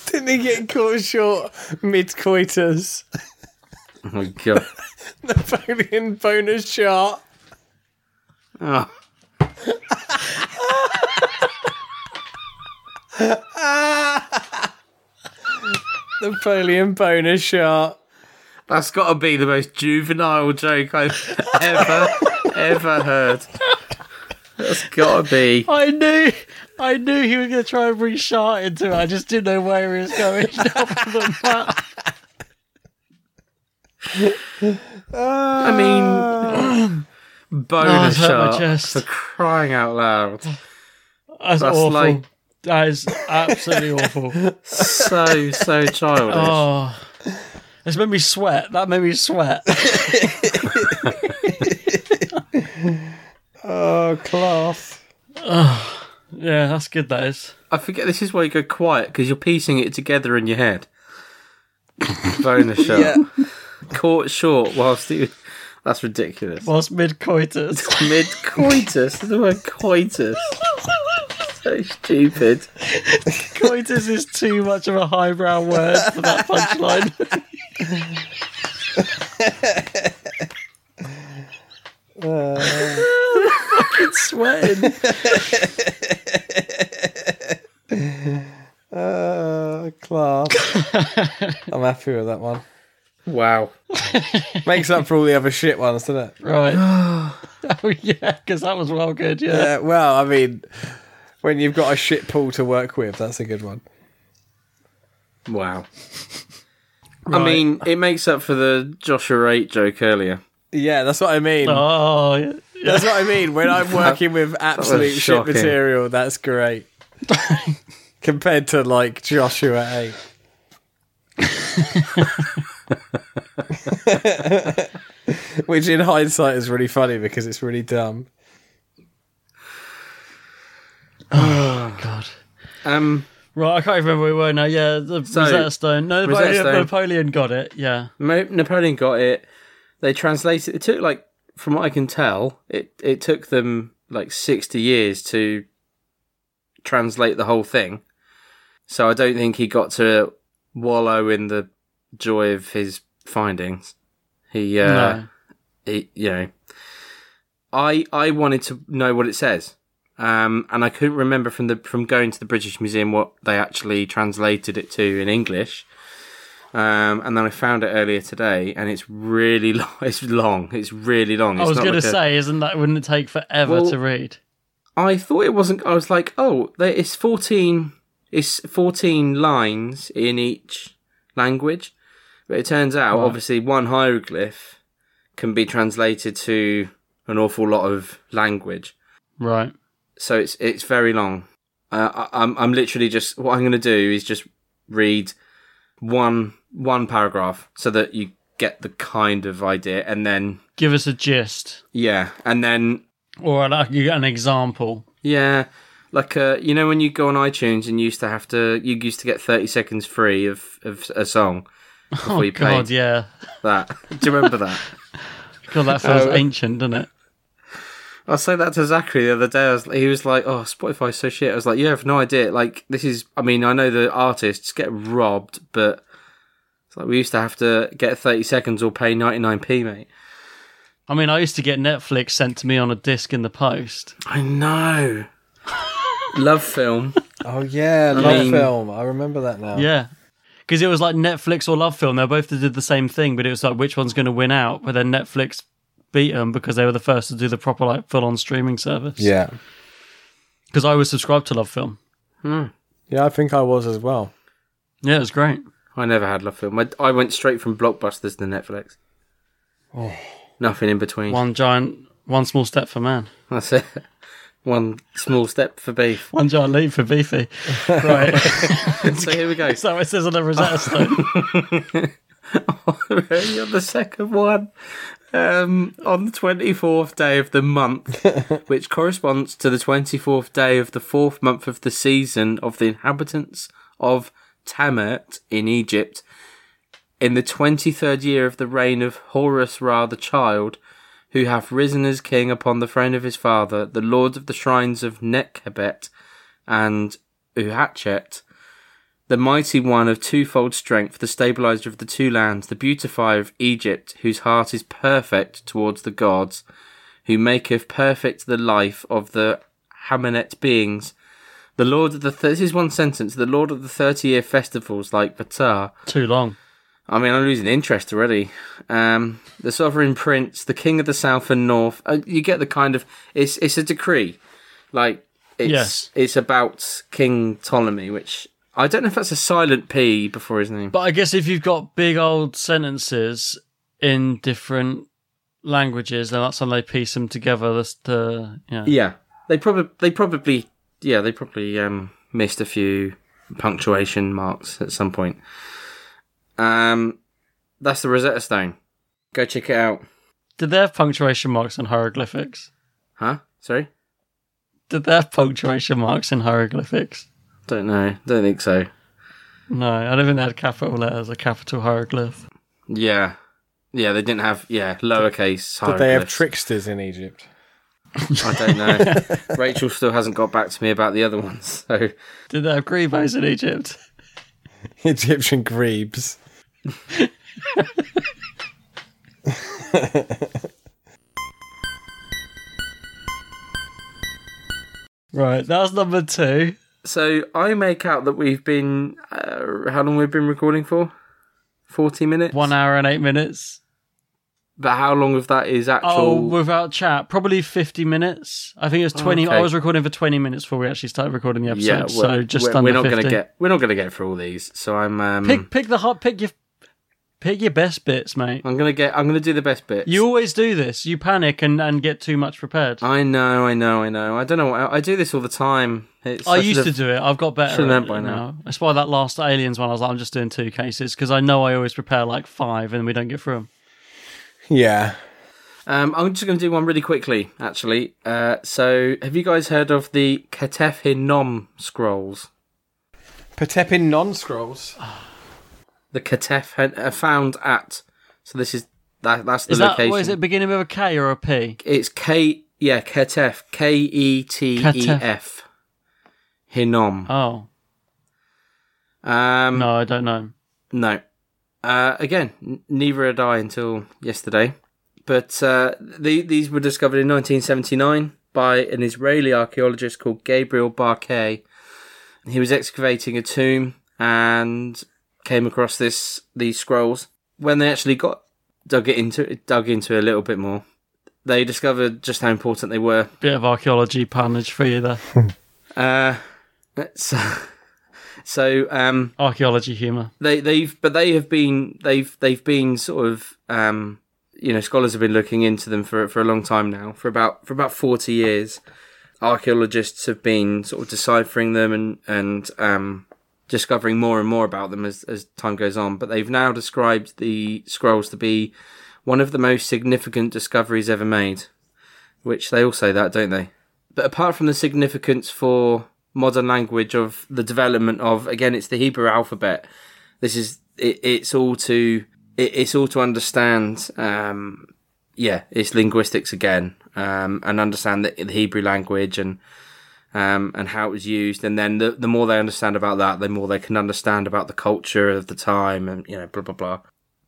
didn't he get caught short mid coitus? Oh my god. *laughs* Napoleon bonus chart. Oh. Napoleon boner shot. That's got to be the most juvenile joke I've *laughs* ever, ever heard. That's got to be. I knew, I knew he was going to try and bring Shart into it. I just didn't know where he was going. *laughs* I mean, *sighs* bonus it's hurt my shot for crying out loud. That's, That's awful. like- that is absolutely awful. *laughs* So so childish. Oh, it's made me sweat. That made me sweat. *laughs* Oh, class. Yeah, that's good. That is. I forget. This is why you go quiet because you're piecing it together in your head. bonus shot. Yeah. Caught short whilst you. That's ridiculous. Whilst mid coitus. *laughs* Mid coitus. The word coitus. so stupid. coitus is too much of a highbrow word for that punchline. *laughs* Fucking sweating. Uh, class. *laughs* I'm happy with that one. Wow. Makes up for all the other shit ones, doesn't it? Right. *sighs* *laughs* oh yeah, because that was well good. Yeah. Yeah, well, I mean, when you've got a shit pool to work with, that's a good one. Wow. I mean, it makes up for the Joshua 8 joke earlier. Yeah, that's what I mean. Oh yeah. That's what I mean. When I'm *laughs* working with absolute shit shocking. material, that's great. *laughs* Compared to like Joshua 8. *laughs* Which in hindsight is really funny because it's really dumb. Oh, God. Um, Right, I can't remember where we were now. Yeah, the So, Rosetta Stone. No, Rosetta Napoleon, Stone. Napoleon got it. Yeah. Mo- Napoleon got it. They translated. It took like, from what I can tell, it it took them like sixty years to translate the whole thing. So I don't think he got to wallow in the joy of his findings. He, uh, no. he, you know, I I wanted to know what it says, um, and I couldn't remember from the from going to the British Museum what they actually translated it to in English. Um, and then I found it earlier today, and it's really *laughs* long. It's long. It's really long. I It's was not going to like a- say, isn't that wouldn't it take forever Well- to read? I thought it wasn't. I was like, oh, there it's fourteen. It's fourteen lines in each language, but it turns out, Right. obviously, one hieroglyph can be translated to an awful lot of language. Right. So it's it's very long. Uh, I, I'm I'm literally just what I'm going to do is just read one one paragraph so that you get the kind of idea, and then Give us a gist, yeah, and then or like you get an example. Yeah, like uh, you know when you go on iTunes and you used to have to, you used to get thirty seconds free of of a song *laughs* before Oh you God, yeah. that. Do you remember that? *laughs* God, that feels Oh. ancient, doesn't it? I was saying that to Zachary the other day. I was, he was like, "Oh, Spotify's so shit." I was like, "You have no idea. Like, this is. I mean, I know the artists get robbed, but it's like we used to have to get thirty seconds or pay ninety nine p, mate." I mean, I used to get Netflix sent to me on a disc in the post. I know. *laughs* Love film. Oh, yeah, love mean- film. I remember that now. Yeah. Because it was like Netflix or Love Film. They both did the same thing, but it was like which one's going to win out. But then Netflix beat them because they were the first to do the proper like full on streaming service. Yeah. Because I was subscribed to Love Film. Hmm. Yeah, I think I was as well. Oh. Yeah, it was great. I never had Love Film. I, I went straight from Blockbusters to Netflix. Oh. Nothing in between. One giant, one small step for man, That's it. One small step for beef. *laughs* one giant leap for beefy. right. *laughs* so here we go. so it says on the Rosetta Stone. Already on the second one. Um, on the 24th day of the month, *laughs* which corresponds to the 24th day of the fourth month of the season of the inhabitants of Tamert in Egypt, in the 23rd year of the reign of Horus Ra the child, who hath risen as king upon the throne of his father, the lord of the shrines of Nekhebet and Uhatchet, the mighty one of twofold strength, the stabilizer of the two lands, the beautifier of Egypt, whose heart is perfect towards the gods, who maketh perfect the life of the Hamanet beings, The Lord of the th- this is one sentence. The Lord of the thirty year festivals like Batar. Too long. I mean, I'm losing interest already. Um, the sovereign prince, the king of the south and north. Uh, you get the kind of it's it's a decree, like it's Yes. it's about King Ptolemy, which I don't know if that's a silent P before his name. But I guess if you've got big old sentences in different languages, then that's how they piece them together. That's the yeah. Yeah, they probably they probably yeah they probably um, missed a few punctuation marks at some point. Um, that's the Rosetta Stone. Go check it out. Did they have punctuation marks in hieroglyphics? Huh? Sorry. Did they have punctuation marks in hieroglyphics? Don't know. Don't think so. No, I don't think they had capital letters, a capital hieroglyph. Yeah. Yeah, they didn't have yeah lowercase. Hieroglyphs. Did they have hieroglyphs. tricksters in Egypt? I don't know. *laughs* Rachel still hasn't got back to me about the other ones. So Did they have grebos in Egypt? *laughs* Egyptian grebes. *laughs* Right, that was number two. So I make out that we've been uh, how long we've been recording for? Forty minutes. One hour and eight minutes. But how long of that is actual? Oh, without chat, probably 50 minutes. I think it was 20. Okay. I was recording for 20 minutes before we actually started recording the episode. yeah, so just we're, under we're not 50. gonna get we're not gonna get through all these. So I'm um Pick, pick the hot, pick your, pick your best bits, mate. I'm gonna get I'm gonna do the best bits. You always do this. You panic and, and get too much prepared. I know, I know, I know. I don't know. I, I do this all the time. It's, I used to do it. I've got better should've at it by now. now. That's why that last aliens one, I was like, I'm just doing two cases because I know I always prepare like five and we don't get through them. Yeah. Um, I'm just going to do one really quickly, actually. Uh, so, have you guys heard of the Ketef Hinnom scrolls? Patepin non scrolls. The Ketef Hin- are found at. So this is that. That's the Is that location. what is it? Beginning with a K or a P? It's K. Yeah, Ketef. K E T E F. Hinnom. Oh Um, no, I don't know. No. Uh, again, n- neither had I until yesterday. But uh, the, these were discovered in 1979 by an Israeli archaeologist called Gabriel Barkay. He was excavating a tomb and came across this these scrolls. When they actually got dug it into dug into it a little bit more, they discovered just how important they were. Bit of archaeology punnage for you there. Uh, so, so um, archaeology humour. they they've but they have been they've they've been sort of um you know scholars have been looking into them for for a long time now for about for about 40 years archaeologists have been sort of deciphering them and and um discovering more and more about them as as time goes on. But they've now described the scrolls to be one of the most significant discoveries ever made which they all say that don't they? But apart from the significance for modern language of the development of again it's the hebrew alphabet this is it, it's all to it, it's all to understand um yeah it's linguistics again um and understand the, the hebrew language and um and how it was used. And then the, the more they understand about that the more they can understand about the culture of the time and you know blah blah blah.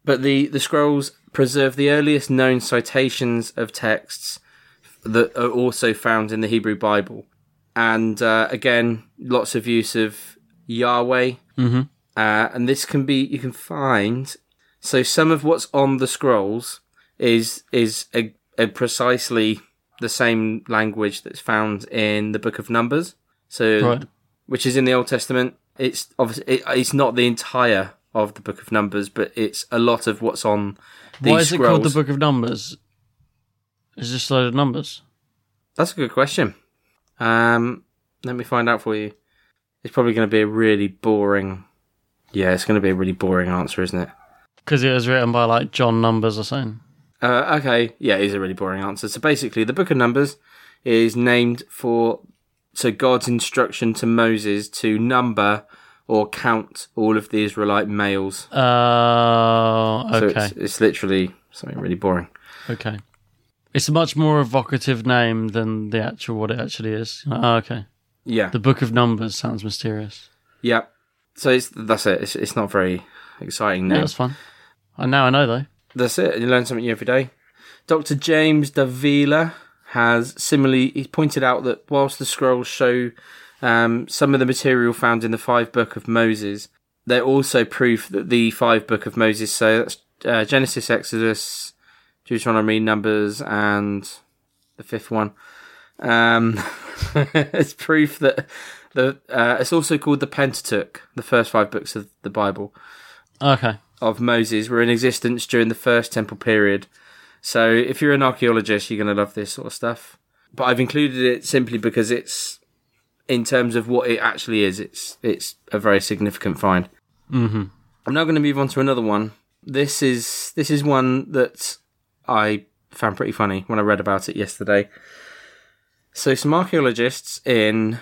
But the the scrolls preserve the earliest known citations of texts that are also found in the hebrew bible. And uh, again lots of use of yahweh. Mm-hmm. uh, and this can be you can find so some of what's on the scrolls is is a, a precisely the same language that's found in the book of numbers so Right. which is in the old testament it's obviously it, it's not the entire of the book of numbers but it's a lot of what's on these Why is it called the Book of Numbers? Just a load of numbers. that's a good question um let me find out for you it's probably going to be a really boring yeah it's going to be a really boring answer isn't it Because it was written by like John Numbers or something. Uh, okay, yeah, it is a really boring answer. So basically, the Book of Numbers is named for so God's instruction to Moses to number or count all of the Israelite males. Oh, So okay. it's, it's literally something really boring. Okay. It's a much more evocative name than the actual what it actually is. Oh, okay. Yeah, The Book of Numbers sounds mysterious. yeah. So it's that's it. It's, it's not very exciting Yeah, now. that's fun. And now I know though. That's it. And you learn something new every day. Dr. James Davila has similarly he's pointed out that whilst the scrolls show Um, some of the material found in the five book of Moses, they're also proof that the five book of Moses, so that's uh, Genesis, Exodus, Deuteronomy, Numbers, and the fifth one. Um, *laughs* it's proof that the uh, it's also called the Pentateuch, the first five books of the Bible Okay. Of Moses were in existence during the first temple period. So if you're an archaeologist, you're going to love this sort of stuff. But I've included it simply because it's, in terms of what it actually is, it's it's a very significant find. Mm-hmm. I'm now going to move on to another one. This is this is one that I found pretty funny when I read about it yesterday. So some archaeologists in,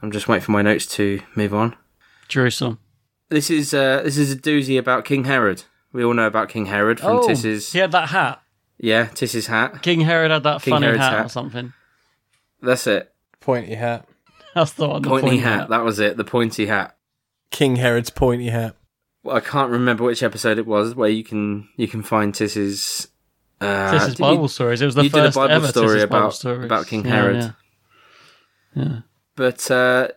I'm just waiting for my notes to move on. Jerusalem. This is uh, this is a doozy about King Herod. We all know about King Herod from oh, Tiss's he had that hat. yeah Tiss's hat. King Herod had that King funny Herod's hat, hat. or something. That's it. Pointy hat. That's the one. the Pointy, pointy hat. That was it. The pointy hat. King Herod's pointy hat. Well, I can't remember which episode it was where you can you can find Tiss's. Uh, This is you- Bible stories. It was the you did a first Bible ever story Tiss's Bible about- stories. about King Herod. Yeah. yeah. But uh,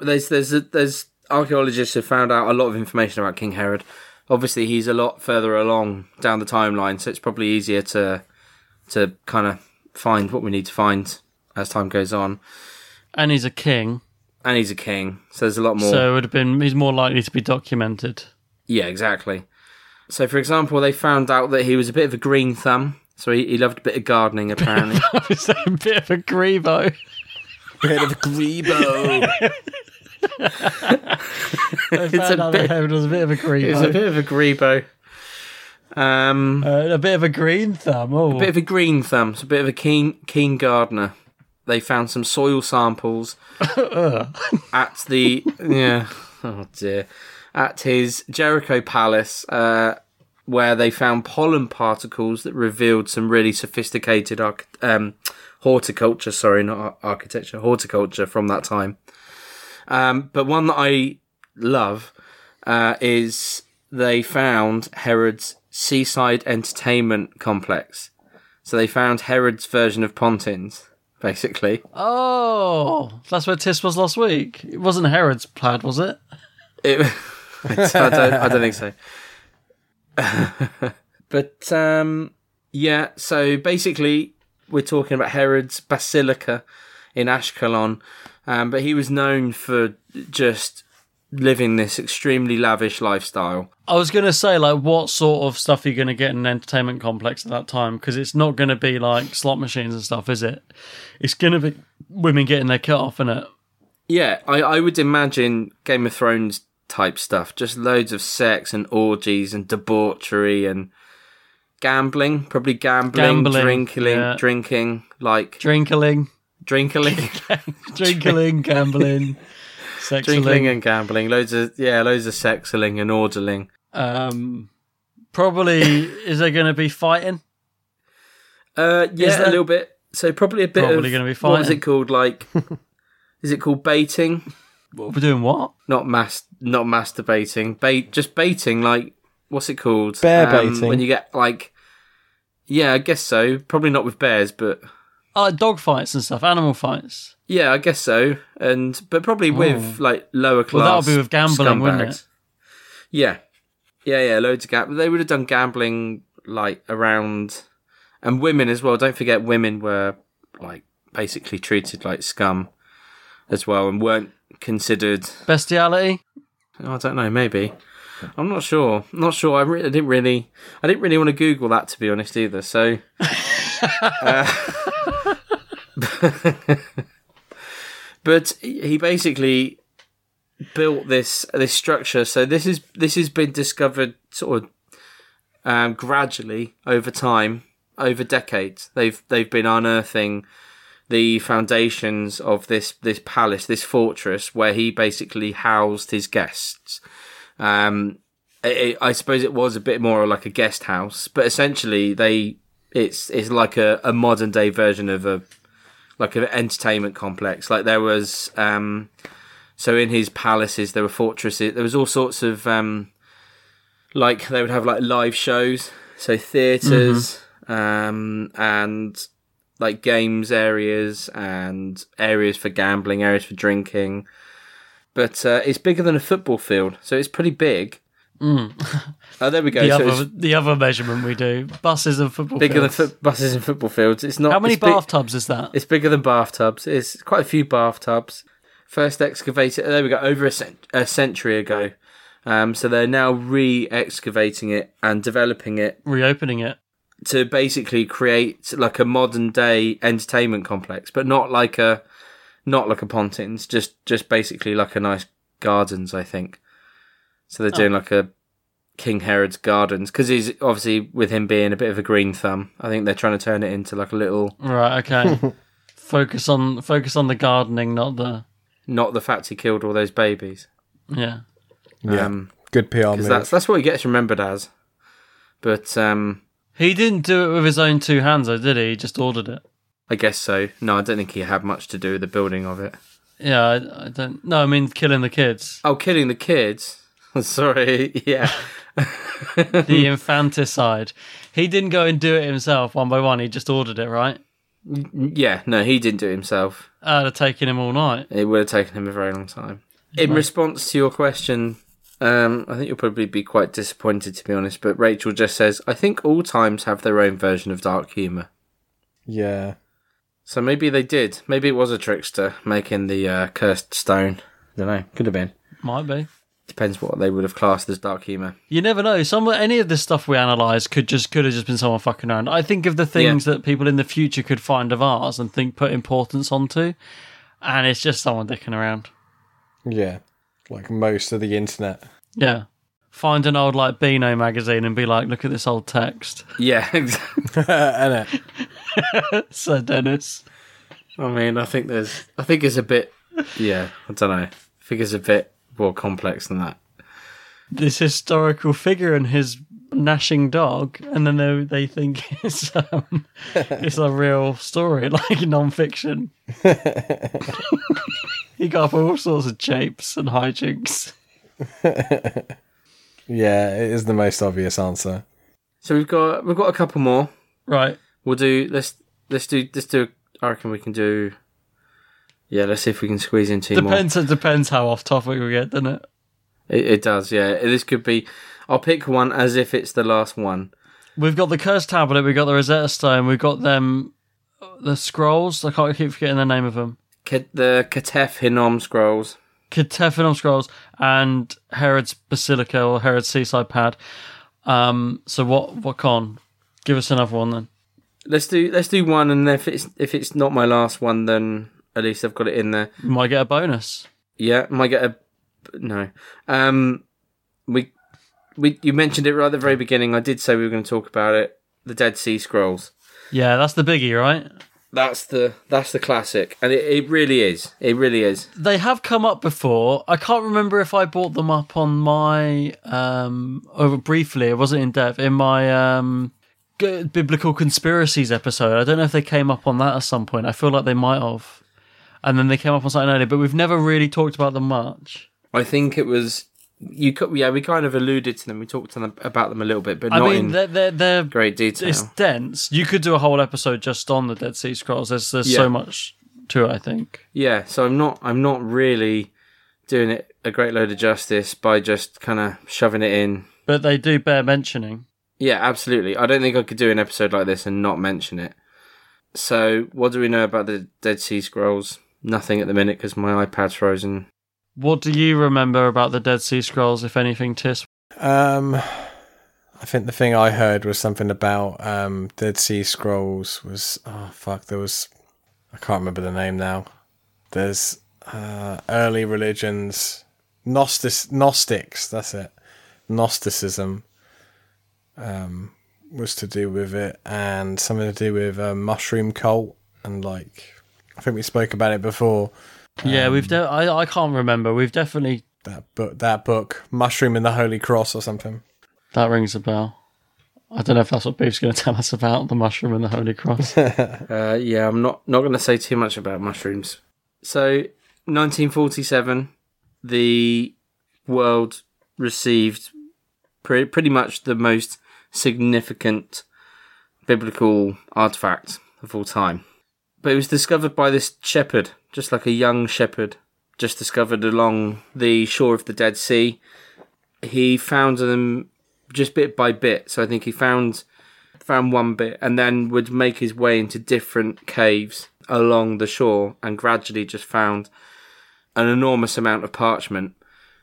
there's there's a, there's archaeologists have found out a lot of information about King Herod. Obviously, he's a lot further along down the timeline, so it's probably easier to to kind of find what we need to find as time goes on. And he's a king, And he's a king, so there's a lot more. so it would have been. He's more likely to be documented. Yeah, exactly. So, for example, they found out that he was a bit of a green thumb. So he, he loved a bit of gardening, *laughs* apparently. *laughs* He's a bit of a grebo. Bit of a grebo. *laughs* It's a bit- was a bit of a grebo. Was a bit of a grebo. Um, Uh, a bit of a green thumb. Oh, a bit of a green thumb. So a bit of a keen keen gardener. They found some soil samples *laughs* at the yeah. Oh dear. At his Jericho palace, uh, where they found pollen particles that revealed some really sophisticated arch- um, horticulture. Sorry, not ar- architecture. Horticulture from that time. Um, but one that I love uh, is they found Herod's seaside entertainment complex. So they found Herod's version of Pontins, basically. oh, that's where Tis was last week. It wasn't Herod's plaid, was it? It, *laughs* I, don't, I don't think so. *laughs* but um, yeah, so basically, we're talking about Herod's basilica in Ashkelon, um, but he was known for just living this extremely lavish lifestyle. I was going to say, like, what sort of stuff are you going to get in an entertainment complex at that time? Because it's not going to be like slot machines and stuff, is it? It's going to be women getting their cut off, innit? Yeah, I, I would imagine Game of Thrones type stuff. Just loads of sex and orgies and debauchery and gambling. Probably gambling, Gambling, drinking, yeah. drinking, like Drinkling, drinkling, drinkling, *laughs* gambling, drinking sexing. and gambling. Loads of yeah, loads of sexing and orderling. Um, probably, is there going to be fighting? Uh, yeah, there- a little bit. So probably a bit Probably gonna be what was fighting. it called? Like, *laughs* is it called baiting? What, we're doing what? Not mas, not masturbating. Bait, just baiting. Like, what's it called? Bear Um, baiting. When you get like, yeah, I guess so. Probably not with bears, but Oh, like dog fights and stuff, animal fights. yeah, I guess so. And but probably with hmm. like lower class. Oh. Well, that'll be with gambling, wouldn't it? Yeah, yeah, yeah. Loads of gambling. They would have done gambling like around, and women as well. Don't forget, women were like basically treated like scum as well, and weren't considered. Bestiality. Oh, I don't know. Maybe I'm not sure. I'm not sure. I, re- I didn't really. I didn't really want to Google that to be honest either. So. Uh, *laughs* but he basically built this this structure. So this is this has been discovered sort of um, gradually over time, over decades. They've they've been unearthing the foundations of this this palace, this fortress, where he basically housed his guests. Um, it, I suppose it was a bit more like a guest house, but essentially they it's it's like a, a modern day version of a like an entertainment complex. Like there was um, so in his palaces there were fortresses. There was all sorts of um, like they would have like live shows, so theaters um, and like games areas and areas for gambling, areas for drinking. But uh, it's bigger than a football field, so it's pretty big. Oh, there we go. Mm. The so other the other measurement we do buses and football. bigger than fields. buses and football fields. It's not. How many it's big- bathtubs is that? It's bigger than bathtubs. It's quite a few bathtubs. First excavated. There we go. Over a, cent- a century ago. Um, so they're now re-excavating it and developing it Reopening it. to basically create like a modern day entertainment complex, but not like a not like a Pontins, just just basically like a nice gardens. I think. So they're doing like a King Herod's gardens because he's obviously with him being a bit of a green thumb. I think they're trying to turn it into like a little, Right. Okay. *laughs* focus on focus on the gardening, not the not the fact he killed all those babies. yeah. Yeah. Um, Good PR because move. that's that's what he gets remembered as. But um, He didn't do it with his own two hands, though, did he? He just ordered it. I guess so. No, I don't think he had much to do with the building of it. Yeah, I, I don't. No, I mean killing the kids. Oh, killing the kids. *laughs* Sorry, yeah. the infanticide. He didn't go and do it himself one by one. He just ordered it, right? Yeah, no, he didn't do it himself. That'd have taken him all night. It would have taken him a very long time. In response to your question, um, I think you'll probably be quite disappointed to be honest, but Rachel just says, I think all times have their own version of dark humour. yeah. So maybe they did. Maybe it was a trickster making the uh, cursed stone. I don't know. Could have been. Might be. Depends what they would have classed as dark humour. You never know. Some any of this stuff we analyse could just could have just been someone fucking around. I think of the things that people in the future could find of ours and think put importance onto, and it's just someone dicking around. Yeah. Like most of the internet. Yeah. Find an old like Beano magazine and be like, look at this old text. *laughs* Yeah, exactly. and it. Sir Dennis. I mean, I think there's, I think it's a bit, yeah, I don't know. I think it's a bit more complex than that. This historical figure and his gnashing dog, and then they, they think *laughs* it's um, *laughs* it's a real story, *laughs* like non-fiction. he got up all sorts of japes and hijinks. Yeah, it is the most obvious answer. So we've got, we've got a couple more. Right. We'll do, let's, let's do, let's do, I reckon we can do, yeah, let's see if we can squeeze in two more. Depends. It depends how off topic we get, doesn't it? It, it does, yeah. This could be, I'll pick one as if it's the last one. We've got the cursed tablet. We've got the Rosetta Stone. We've got them, the scrolls. I can't keep forgetting the name of them. Ke- the Ketef Hinnom scrolls. Ketef Hinnom scrolls and Herod's Basilica or Herod's Seaside Pad. Um, so what? What con? Give us another one then. Let's do, let's do one, and if it's, if it's not my last one, then at least I've got it in there. Might get a bonus. Yeah, might get a no. Um, we we you mentioned it right at the very beginning. I did say we were going to talk about it. The Dead Sea Scrolls. Yeah, that's the biggie, right? That's the that's the classic, and it, it really is. It really is. They have come up before. I can't remember if I brought them up on my um over briefly. It wasn't in depth in my um biblical conspiracies episode. I don't know if they came up on that at some point. I feel like they might have, and then they came up on something earlier. But we've never really talked about them much. I think it was you. Yeah, we kind of alluded to them. We talked to them about them a little bit, but I not mean, in they're they're, they're great detail. it's dense. You could do a whole episode just on the Dead Sea Scrolls. There's there's Yeah. so much to it. I think. Yeah, so I'm not I'm not really doing it a great load of justice by just kind of shoving it in. But they do bear mentioning. Yeah, absolutely. I don't think I could do an episode like this and not mention it. So, what do we know about the Dead Sea Scrolls? Nothing at the minute because my iPad's frozen. What do you remember about the Dead Sea Scrolls, if anything, Tis? Um, I think the thing I heard was something about um, Dead Sea Scrolls. Was oh fuck, there was I can't remember the name now. There's uh, early religions, Gnostic, Gnostics. That's it. Gnosticism um, was to do with it, and something to do with a mushroom cult, and like I think we spoke about it before. Yeah, we've. De- I I can't remember. We've definitely That book, that book, Mushroom in the Holy Cross, or something. that rings a bell. I don't know if that's what Beef's going to tell us about the mushroom and the Holy Cross. *laughs* Uh, yeah, I'm not not going to say too much about mushrooms. So, 1947, the world received pre- pretty much the most significant biblical artifact of all time. But it was discovered by this shepherd, just like a young shepherd, just discovered along the shore of the Dead Sea. He found them just bit by bit. So I think he found found one bit and then would make his way into different caves along the shore and gradually just found an enormous amount of parchment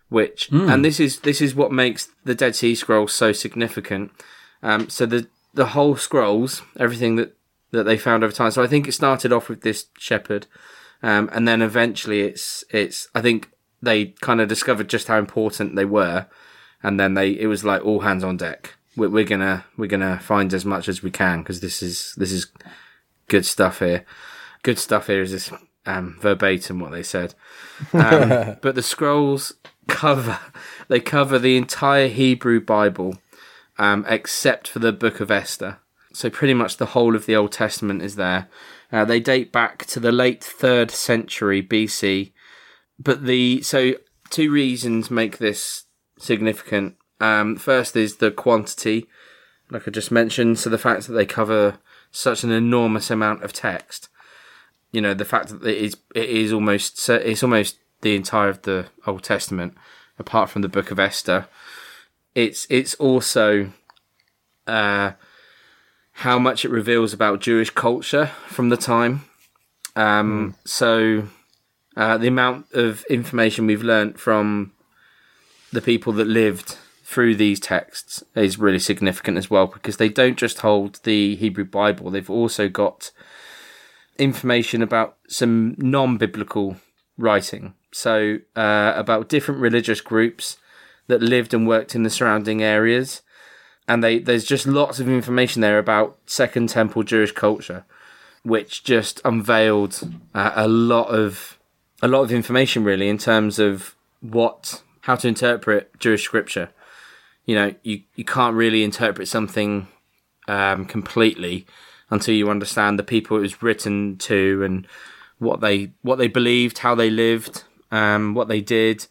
which and this is this is what makes the Dead Sea Scrolls so significant. Um, so the the whole scrolls, everything that that they found over time. So I think it started off with this shepherd, um, and then eventually it's it's. I think they kind of discovered just how important they were, and then they it was like all hands on deck. We're, we're gonna we're gonna find as much as we can because this is this is good stuff here. Good stuff here is this um, verbatim what they said. *laughs* Um, but the scrolls cover they cover the entire Hebrew Bible, um, except for the Book of Esther. So pretty much the whole of the Old Testament is there. Uh, they date back to the late third century BC. But the so two reasons make this significant. Um, first is the quantity, like I just mentioned. So the fact that they cover such an enormous amount of text. You know, the fact that it is it is almost it's almost the entire of the Old Testament, apart from the Book of Esther. It's it's also uh, how much it reveals about Jewish culture from the time. Um, So uh, the amount of information we've learnt from the people that lived through these texts is really significant as well because they don't just hold the Hebrew Bible; they've also got information about some non-biblical writing. So uh, about different religious groups that lived and worked in the surrounding areas, and they there's just lots of information there about Second Temple Jewish culture, which just unveiled uh, a lot of a lot of information really in terms of what how to interpret Jewish scripture. You know, you you can't really interpret something um, completely until you understand the people it was written to and what they what they believed, how they lived, um, what they did.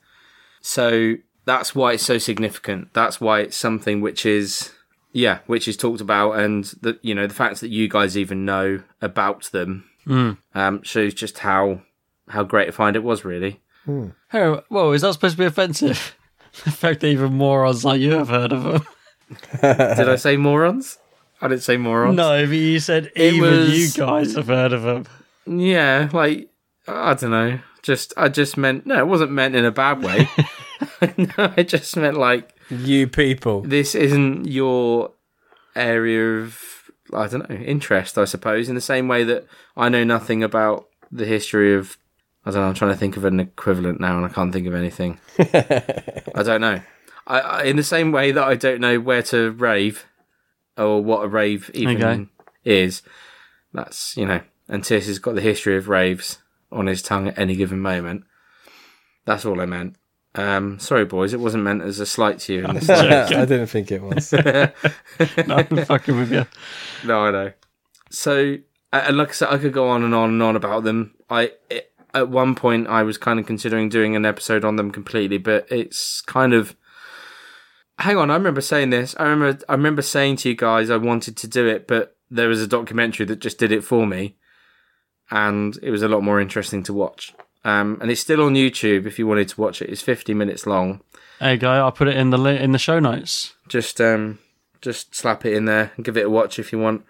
So that's why it's so significant. That's why it's something which is yeah, which is talked about, and the you know the fact that you guys even know about them um, shows just how how great a find it was. Really, Oh, whoa, is that supposed to be offensive? *laughs* the fact that even morons like you have heard of them. *laughs* did I say morons? I didn't say morons. No, but you said It even was- you guys have heard of them. Yeah, like I don't know. Just I just meant no, it wasn't meant in a bad way. *laughs* *laughs* no, I just meant like You people. this isn't your area of I don't know interest, I suppose. In the same way that I know nothing about the history of I don't know. I'm trying to think of an equivalent now, and I can't think of anything. *laughs* I don't know. I, I in the same way that I don't know where to rave or what a rave even Okay. is. That's you know, and Tis has got the history of raves on his tongue at any given moment. That's all I meant. Um, sorry, boys, it wasn't meant as a slight to you. *laughs* in the. I didn't think it was. *laughs* No, I'm fucking with you. No, I know. So, uh, and like I said, I could go on and on and on about them. I it, at one point I was kind of considering doing an episode on them completely, but it's kind of. Hang on, I remember saying this. I remember I remember saying to you guys I wanted to do it, but there was a documentary that just did it for me, and it was a lot more interesting to watch. Um, and it's still on YouTube if you wanted to watch it. It's 50 minutes long. Hey, guy, I'll put it in the li- in the show notes. just um just slap it in there and give it a watch if you want.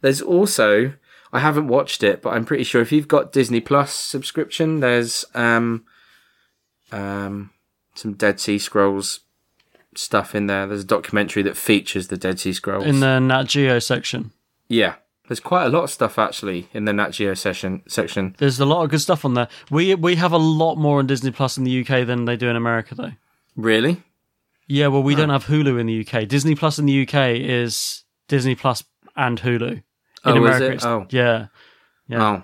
There's also I haven't watched it, but I'm pretty sure if you've got Disney Plus subscription, there's um um some Dead Sea Scrolls stuff in there. There's a documentary that features the Dead Sea Scrolls. In the Nat Geo section. yeah. There's quite a lot of stuff actually in the Nat Geo session section. There's a lot of good stuff on there. We we have a lot more on Disney Plus in the UK than they do in America, though. Really? Yeah, well, we don't have Hulu in the UK. Disney Plus in the UK is Disney Plus and Hulu. In Oh, is America, it? it's- Oh. yeah, yeah, Oh.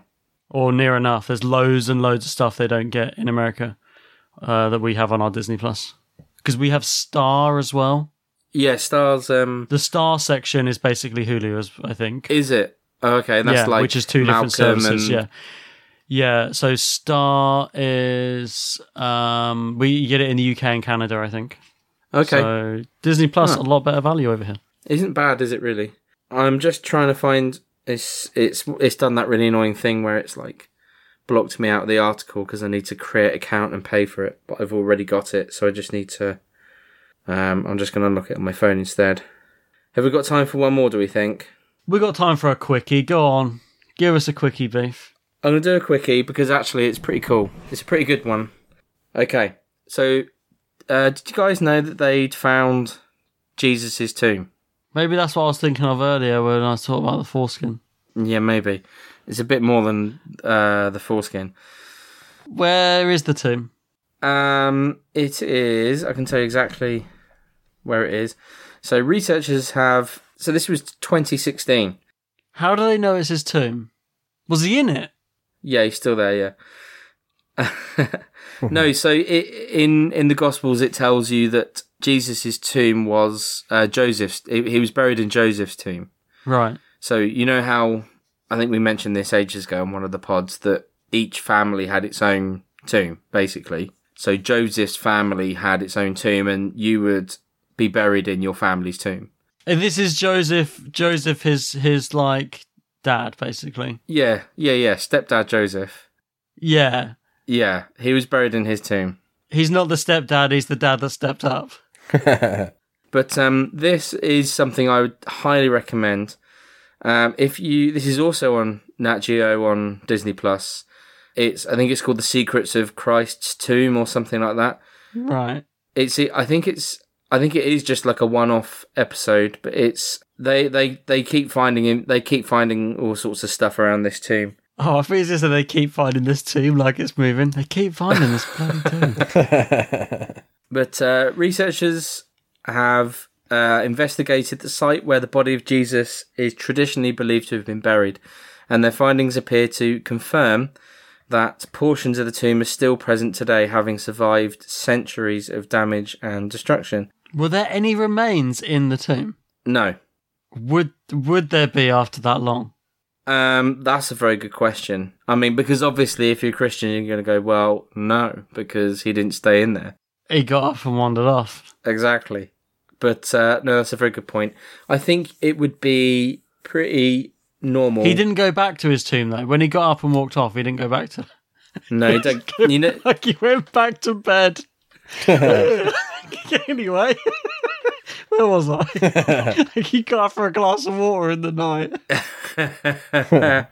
or near enough. There's loads and loads of stuff they don't get in America uh, that we have on our Disney Plus because we have Star as well. Yeah, Stars um The Star section is basically Hulu, as I think. is it? Oh, okay, and that's yeah, like which is two different Malcolm services. and- Yeah, yeah. So Star is um, we get it in the UK and Canada, I think. Okay. So Disney Plus Huh. a lot better value over here. Isn't bad, is it really? I'm just trying to find It's it's it's done that really annoying thing where it's like blocked me out of the article because I need to create an account and pay for it, but I've already got it, so I just need to. Um, I'm just going to unlock it on my phone instead. Have we got time for one more? Do we think? We got time for a quickie. Go on, give us a quickie, beef. I'm going to do a quickie because actually it's pretty cool. It's a pretty good one. Okay, so uh, did you guys know that they'd found Jesus' tomb? Maybe that's what I was thinking of earlier when I talked about the foreskin. Yeah, maybe. It's a bit more than uh, the foreskin. Where is the tomb? Um, it is. I can tell you exactly where it is. So researchers have. So this was 2016. How do they know it's his tomb? Was he in it? Yeah, he's still there. Yeah. *laughs* no, so it, in in the Gospels it tells you that Jesus' tomb was uh, Joseph's. He he was buried in Joseph's tomb. Right. So you know how I think we mentioned this ages ago on one of the pods that each family had its own tomb, basically. So Joseph's family had its own tomb, and you would be buried in your family's tomb. And this is Joseph. Joseph, his his like dad, basically. Yeah, yeah, yeah. Stepdad Joseph. Yeah. Yeah, he was buried in his tomb. He's not the stepdad. He's the dad that stepped up. *laughs* But um, this is something I would highly recommend. Um, if you, this is also on Nat Geo on Disney Plus. It's I think it's called The Secrets of Christ's Tomb or something like that. Right. It's I think it's I think it is just like a one-off episode, but it's they they they keep finding him. They keep finding all sorts of stuff around this tomb. Oh, I think it's just that they keep finding this tomb like it's moving. They keep finding this bloody tomb. *laughs* *laughs* But uh, researchers have uh, investigated the site where the body of Jesus is traditionally believed to have been buried, and their findings appear to confirm that portions of the tomb are still present today, having survived centuries of damage and destruction. Were there any remains in the tomb? No. Would would there be after that long? Um, that's a very good question. I mean, because obviously, if you're Christian, you're going to go, well, no, because he didn't stay in there. He got up and wandered off. Exactly. But uh, no, that's a very good point. I think it would be pretty normal. He didn't go back to his tomb though. When he got up and walked off, he didn't go back to. No, he *laughs* don't. You know, Like he went back to bed. *laughs* anyway, *laughs* where was I? *laughs* he got for a glass of water in the night. *laughs*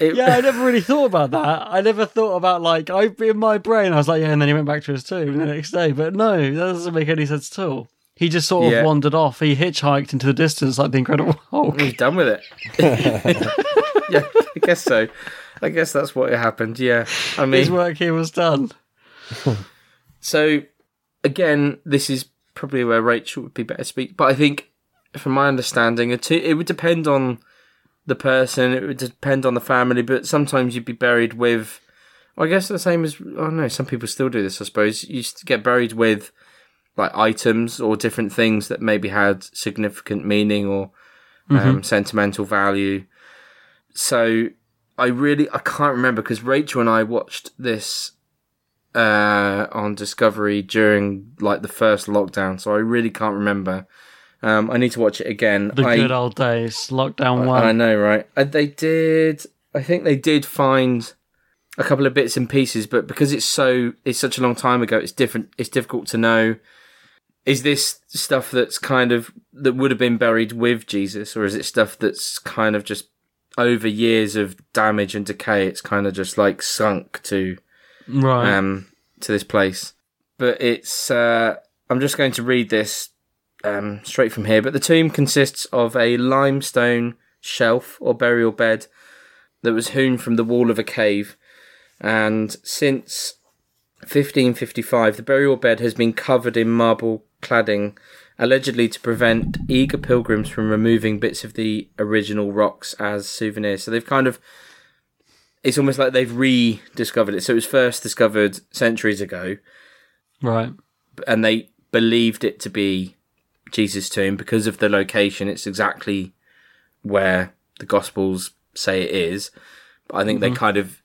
it, Yeah, I never really thought about that. I never thought about like I in my brain. I was like, yeah, and then he went back to his tomb the next day. But no, that doesn't make any sense at all. He just sort of Yeah. wandered off. He hitchhiked into the distance like the Incredible Hulk. he's done with it. yeah, I guess so. I guess that's what happened. Yeah, I mean, His work here was done. So, again, this is probably where Rachel would be better to speak. But I think, from my understanding, it would depend on the person. It would depend on the family. But sometimes you'd be buried with. Well, I guess the same as. Oh no, some people still do this. I suppose you used to get buried with like items or different things that maybe had significant meaning or um, sentimental value. So I really I can't remember because Rachel and I watched this uh, on Discovery during like the first lockdown, so I really can't remember. Um, I need to watch it again. The I, good old days. Lockdown one. I one. know, right? Uh, they did. I think they did find a couple of bits and pieces, but because it's so it's such a long time ago, it's different. It's difficult to know. Is this stuff that's kind of that would have been buried with Jesus, or is it stuff that's kind of just over years of damage and decay? It's kind of just like sunk to Right. um, to this place. But it's. Uh, I'm just going to read this um, straight from here. But the tomb consists of a limestone shelf or burial bed that was hewn from the wall of a cave, and since 1555, the burial bed has been covered in marble cladding, allegedly to prevent eager pilgrims from removing bits of the original rocks as souvenirs. So they've kind of it's almost like they've rediscovered it. So it was first discovered centuries ago, right. and they believed it to be Jesus' tomb because of the location. It's exactly where the Gospels say it is. But I think they mhm. kind of,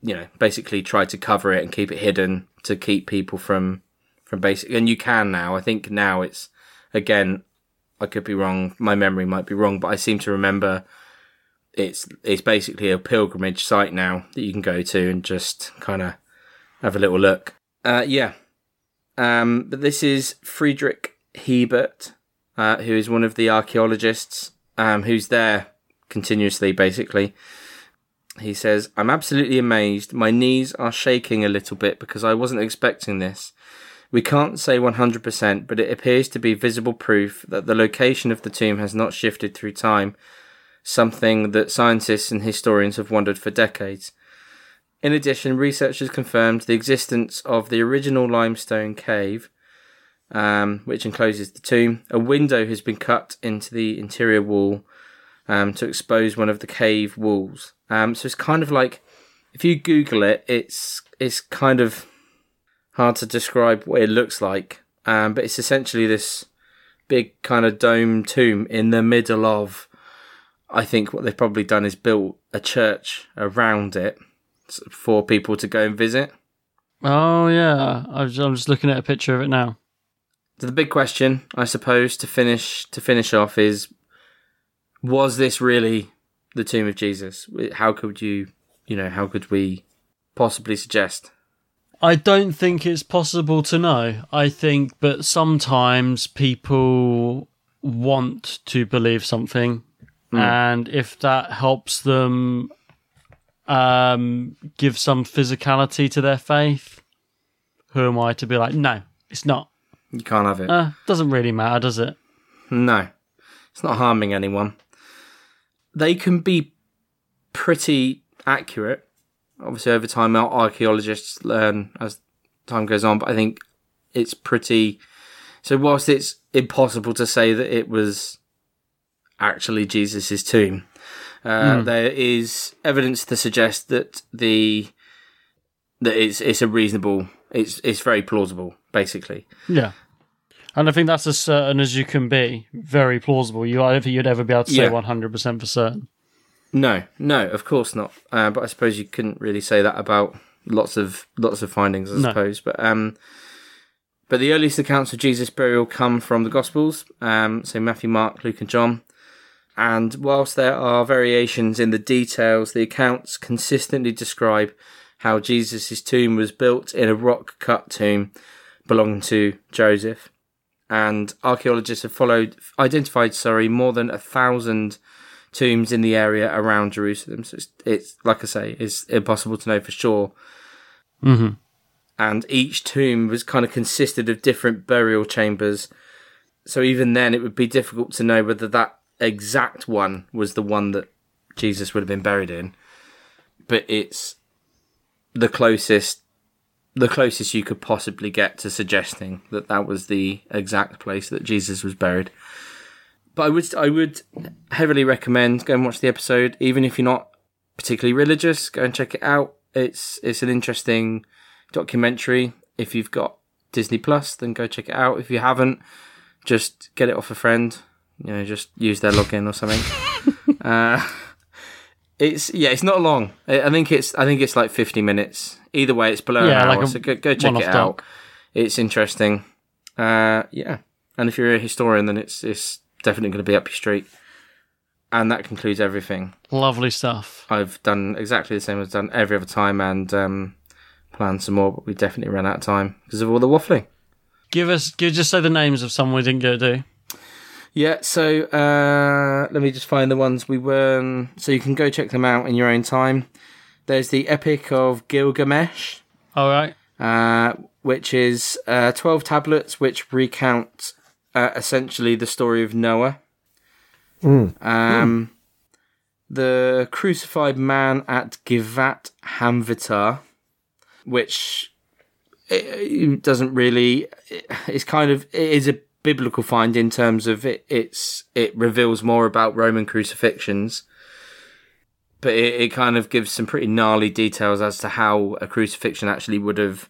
you know, basically tried to cover it and keep it hidden to keep people from from basic. And you can now. I think now it's again. I could be wrong. My memory might be wrong, but I seem to remember it's it's basically a pilgrimage site now that you can go to and just kind of have a little look. Uh, yeah, um, but this is Friedrich Hiebert, uh, who is one of the archaeologists um, who's there continuously, basically. He says, I'm absolutely amazed. My knees are shaking a little bit because I wasn't expecting this. We can't say 100%, but it appears to be visible proof that the location of the tomb has not shifted through time, something that scientists and historians have wondered for decades. In addition, researchers confirmed the existence of the original limestone cave, um, which encloses the tomb. A window has been cut into the interior wall um, to expose one of the cave walls. Um, so it's kind of like if you Google it, it's it's kind of hard to describe what it looks like, um, but it's essentially this big kind of dome tomb in the middle of. I think what they've probably done is built a church around it for people to go and visit. Oh yeah, I'm just looking at a picture of it now. So the big question, I suppose, to finish to finish off is: Was this really the tomb of Jesus? How could you, you know, how could we possibly suggest? I don't think it's possible to know. I think, but sometimes people want to believe something, mm. and if that helps them um, give some physicality to their faith, who am I to be like, no, it's not. You can't have it. Uh, doesn't really matter, does it? No, it's not harming anyone. They can be pretty accurate. Obviously, over time, archaeologists learn as time goes on, but I think it's pretty. So, whilst it's impossible to say that it was actually Jesus' tomb, uh, mm. there is evidence to suggest that the that it's it's a reasonable, it's it's very plausible, basically. Yeah. And I think that's as certain as you can be. Very plausible. You, I don't think you'd ever be able to say one hundred percent for certain. No, no, of course not. Uh, but I suppose you couldn't really say that about lots of lots of findings. I no. suppose, but um, but the earliest accounts of Jesus' burial come from the Gospels, um, so Matthew, Mark, Luke, and John. And whilst there are variations in the details, the accounts consistently describe how Jesus' tomb was built in a rock cut tomb belonging to Joseph. And archaeologists have followed, identified, sorry, more than a thousand tombs in the area around Jerusalem. So it's, it's like I say, it's impossible to know for sure. Mm-hmm. And each tomb was kind of consisted of different burial chambers. So even then, it would be difficult to know whether that exact one was the one that Jesus would have been buried in, but it's the closest the closest you could possibly get to suggesting that that was the exact place that Jesus was buried. But I would I would heavily recommend go and watch the episode, even if you're not particularly religious. Go and check it out. It's it's an interesting documentary. If you've got Disney Plus, then go check it out. If you haven't, just get it off a friend you know, just use their login or something. *laughs* uh, it's yeah, it's not long. I think it's I think it's like fifty minutes. Either way, it's below yeah, an hour, like so go, go check it out. It's interesting. Uh, yeah, and if you're a historian, then it's it's definitely going to be up your street. And that concludes everything. Lovely stuff. I've done exactly the same as I've done every other time, and um, planned some more, but we definitely ran out of time because of all the waffling. Give us, give, just say the names of some we didn't get to do. Yeah, so uh, let me just find the ones we were. So you can go check them out in your own time. There's the Epic of Gilgamesh. All right. Uh, which is uh, 12 tablets which recount uh, essentially the story of Noah. Mm. Um, mm. The Crucified Man at Givat HaMivtar, which it, it doesn't really. It's kind of. It is a biblical find in terms of it, it's it reveals more about Roman crucifixions, but it, it kind of gives some pretty gnarly details as to how a crucifixion actually would have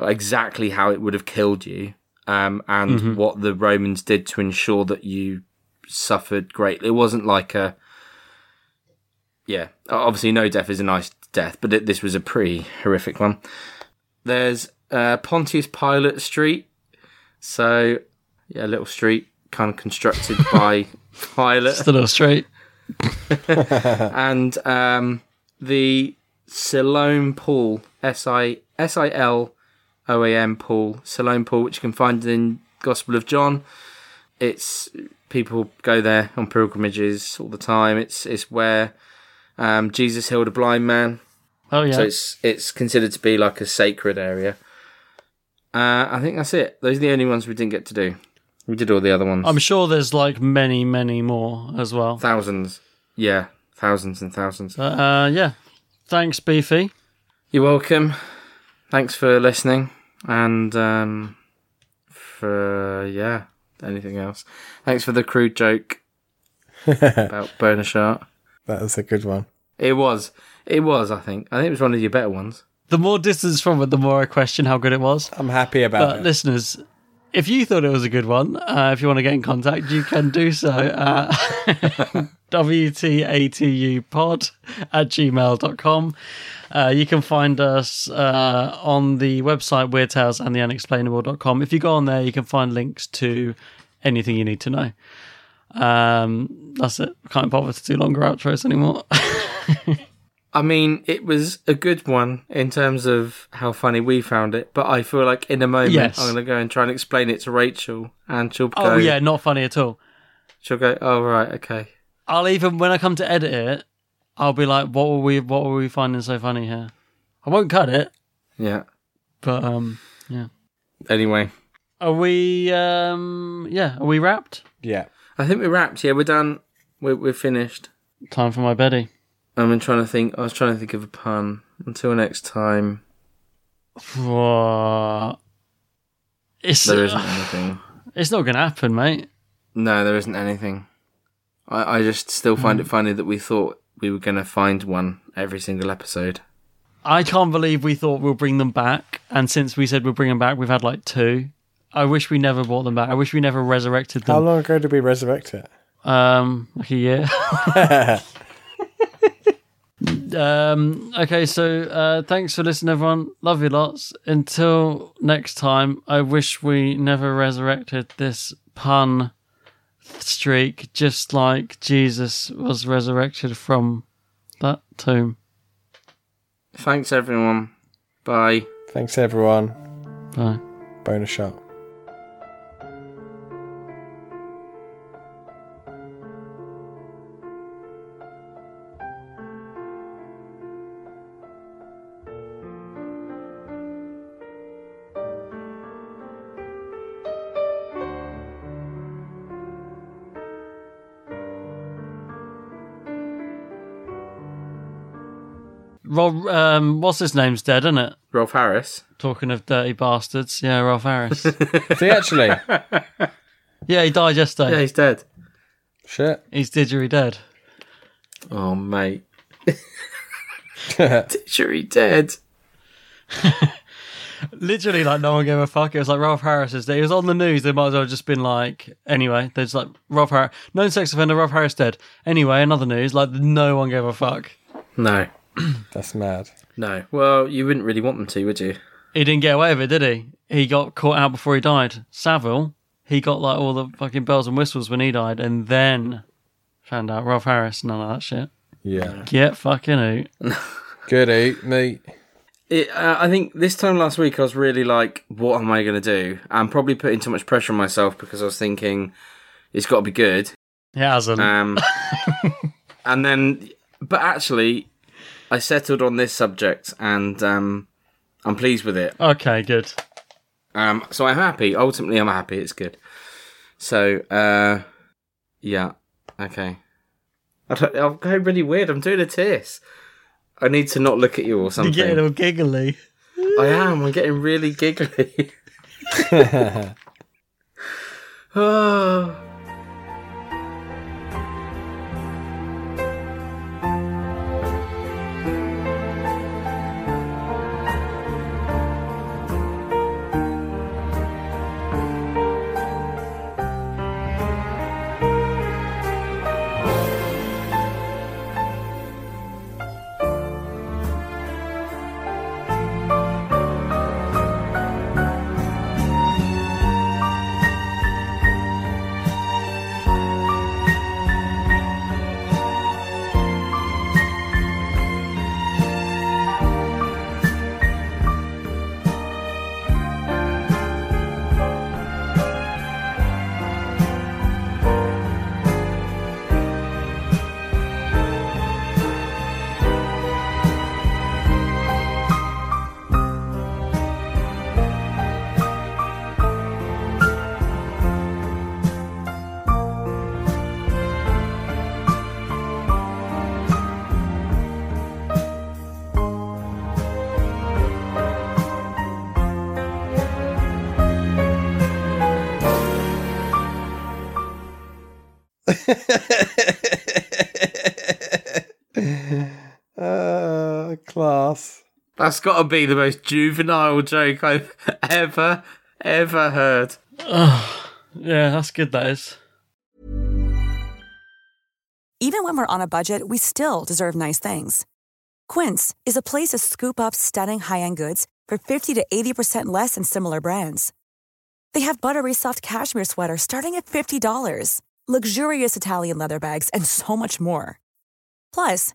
exactly how it would have killed you, um, and mm-hmm. what the Romans did to ensure that you suffered greatly. It wasn't like a yeah, obviously no death is a nice death, but it, this was a pretty horrific one. There's uh, Pontius Pilate Street. So yeah, a little street kind of constructed *laughs* by Pilate. Just a little street. *laughs* *laughs* and um, the Siloam Pool, S I S I L O A M Pool, Siloam Pool, which you can find in Gospel of John. It's people go there on pilgrimages all the time. It's it's where um, Jesus healed a blind man. Oh yeah. So it's it's considered to be like a sacred area. Uh, I think that's it. Those are the only ones we didn't get to do. We did all the other ones. I'm sure there's like many, many more as well. thousands. Yeah, thousands and thousands. But, uh, yeah. Thanks, Beefy. You're welcome. Thanks for listening, and um, for yeah, anything else. Thanks for the crude joke *laughs* about Boner Shark. That was a good one. It was. It was. I think. I think it was one of your better ones. The more distance from it, the more I question how good it was. I'm happy about But it. listeners, if you thought it was a good one, uh, if you want to get in contact, you can do so at *laughs* WTATUpod at gmail.com. Uh, you can find us uh, on the website Weird Tales and the Unexplainable.com. If you go on there, you can find links to anything you need to know. Um, that's it. Can't bother to do longer outros anymore. *laughs* I mean, it was a good one in terms of how funny we found it, but I feel like in a moment Yes. I'm going to go and try and explain it to Rachel, and she'll go. oh, yeah, not funny at all. She'll go. Oh right, okay. I'll even when I come to edit it, I'll be like, "What were we? What were we finding so funny here?" I won't cut it, Yeah. but um, yeah. Anyway, Are we? Um, yeah. Are we wrapped? yeah. I think we're wrapped. Yeah, we're done. We're we're finished. Time for my Betty. I've been trying to think. I was trying to think of a pun. Until next time, What? It's there isn't anything. it's not gonna happen, mate. No, there isn't anything. I I just still find it funny that we thought we were going to find one every single episode. I can't believe we thought we'll bring them back, and since we said we'll bring them back, we've had like two. I wish we never brought them back. I wish we never resurrected them. How long ago did we resurrect it? Um, like a year. *laughs* *laughs* um. Okay. So, uh, thanks for listening, everyone. Love you lots. Until next time, I wish we never resurrected this pun streak, just like Jesus was resurrected from that tomb. Thanks, everyone. Bye. Thanks, everyone. Bye. Bonus shot. Rob, um, what's his name's dead, isn't it? Rolf Harris. Talking of dirty bastards, yeah, Rolf Harris. *laughs* See, actually, *laughs* yeah, he died yesterday. Yeah, he's dead. shit. He's didgeridoo dead. Oh, mate. *laughs* Sure, dead. Literally, like no one gave a fuck. It was like Rolf Harris is dead. He was on the news. They might as well have just been like, anyway. There's like Rolf Harris, known sex offender, Rolf Harris dead. Anyway, another news. Like no one gave a fuck. No. *clears throat* That's mad. No. Well, you wouldn't really want them to, would you? He didn't get away with it, did he? He got caught out before he died. Savile, he got like all the fucking bells and whistles when he died, and then found out Rolf Harris, none of that shit. Yeah. Get fucking out. *laughs* Good eat, mate. It, uh, I think this time last week I was really like, what am I going to do? I'm probably putting too much pressure on myself because I was thinking it's got to be good. He hasn't. Um, *laughs* and then, but actually, I settled on this subject and um, I'm pleased with it. okay, good. Um, so I'm happy. Ultimately, I'm happy. It's good. So, uh, yeah, okay. I don't, I'm going really weird. I'm doing a tiss. I need to not look at you or something. You're getting all giggly. I am. I'm getting really giggly. oh. *laughs* *laughs* *laughs* That's got to be the most juvenile joke I've *laughs* ever, ever heard. Oh, Yeah, that's good. That is. Even when we're on a budget, we still deserve nice things. Quince is a place to scoop up stunning high-end goods for 50 to 80% less than similar brands. They have buttery soft cashmere sweaters starting at $50, luxurious Italian leather bags, and so much more. Plus,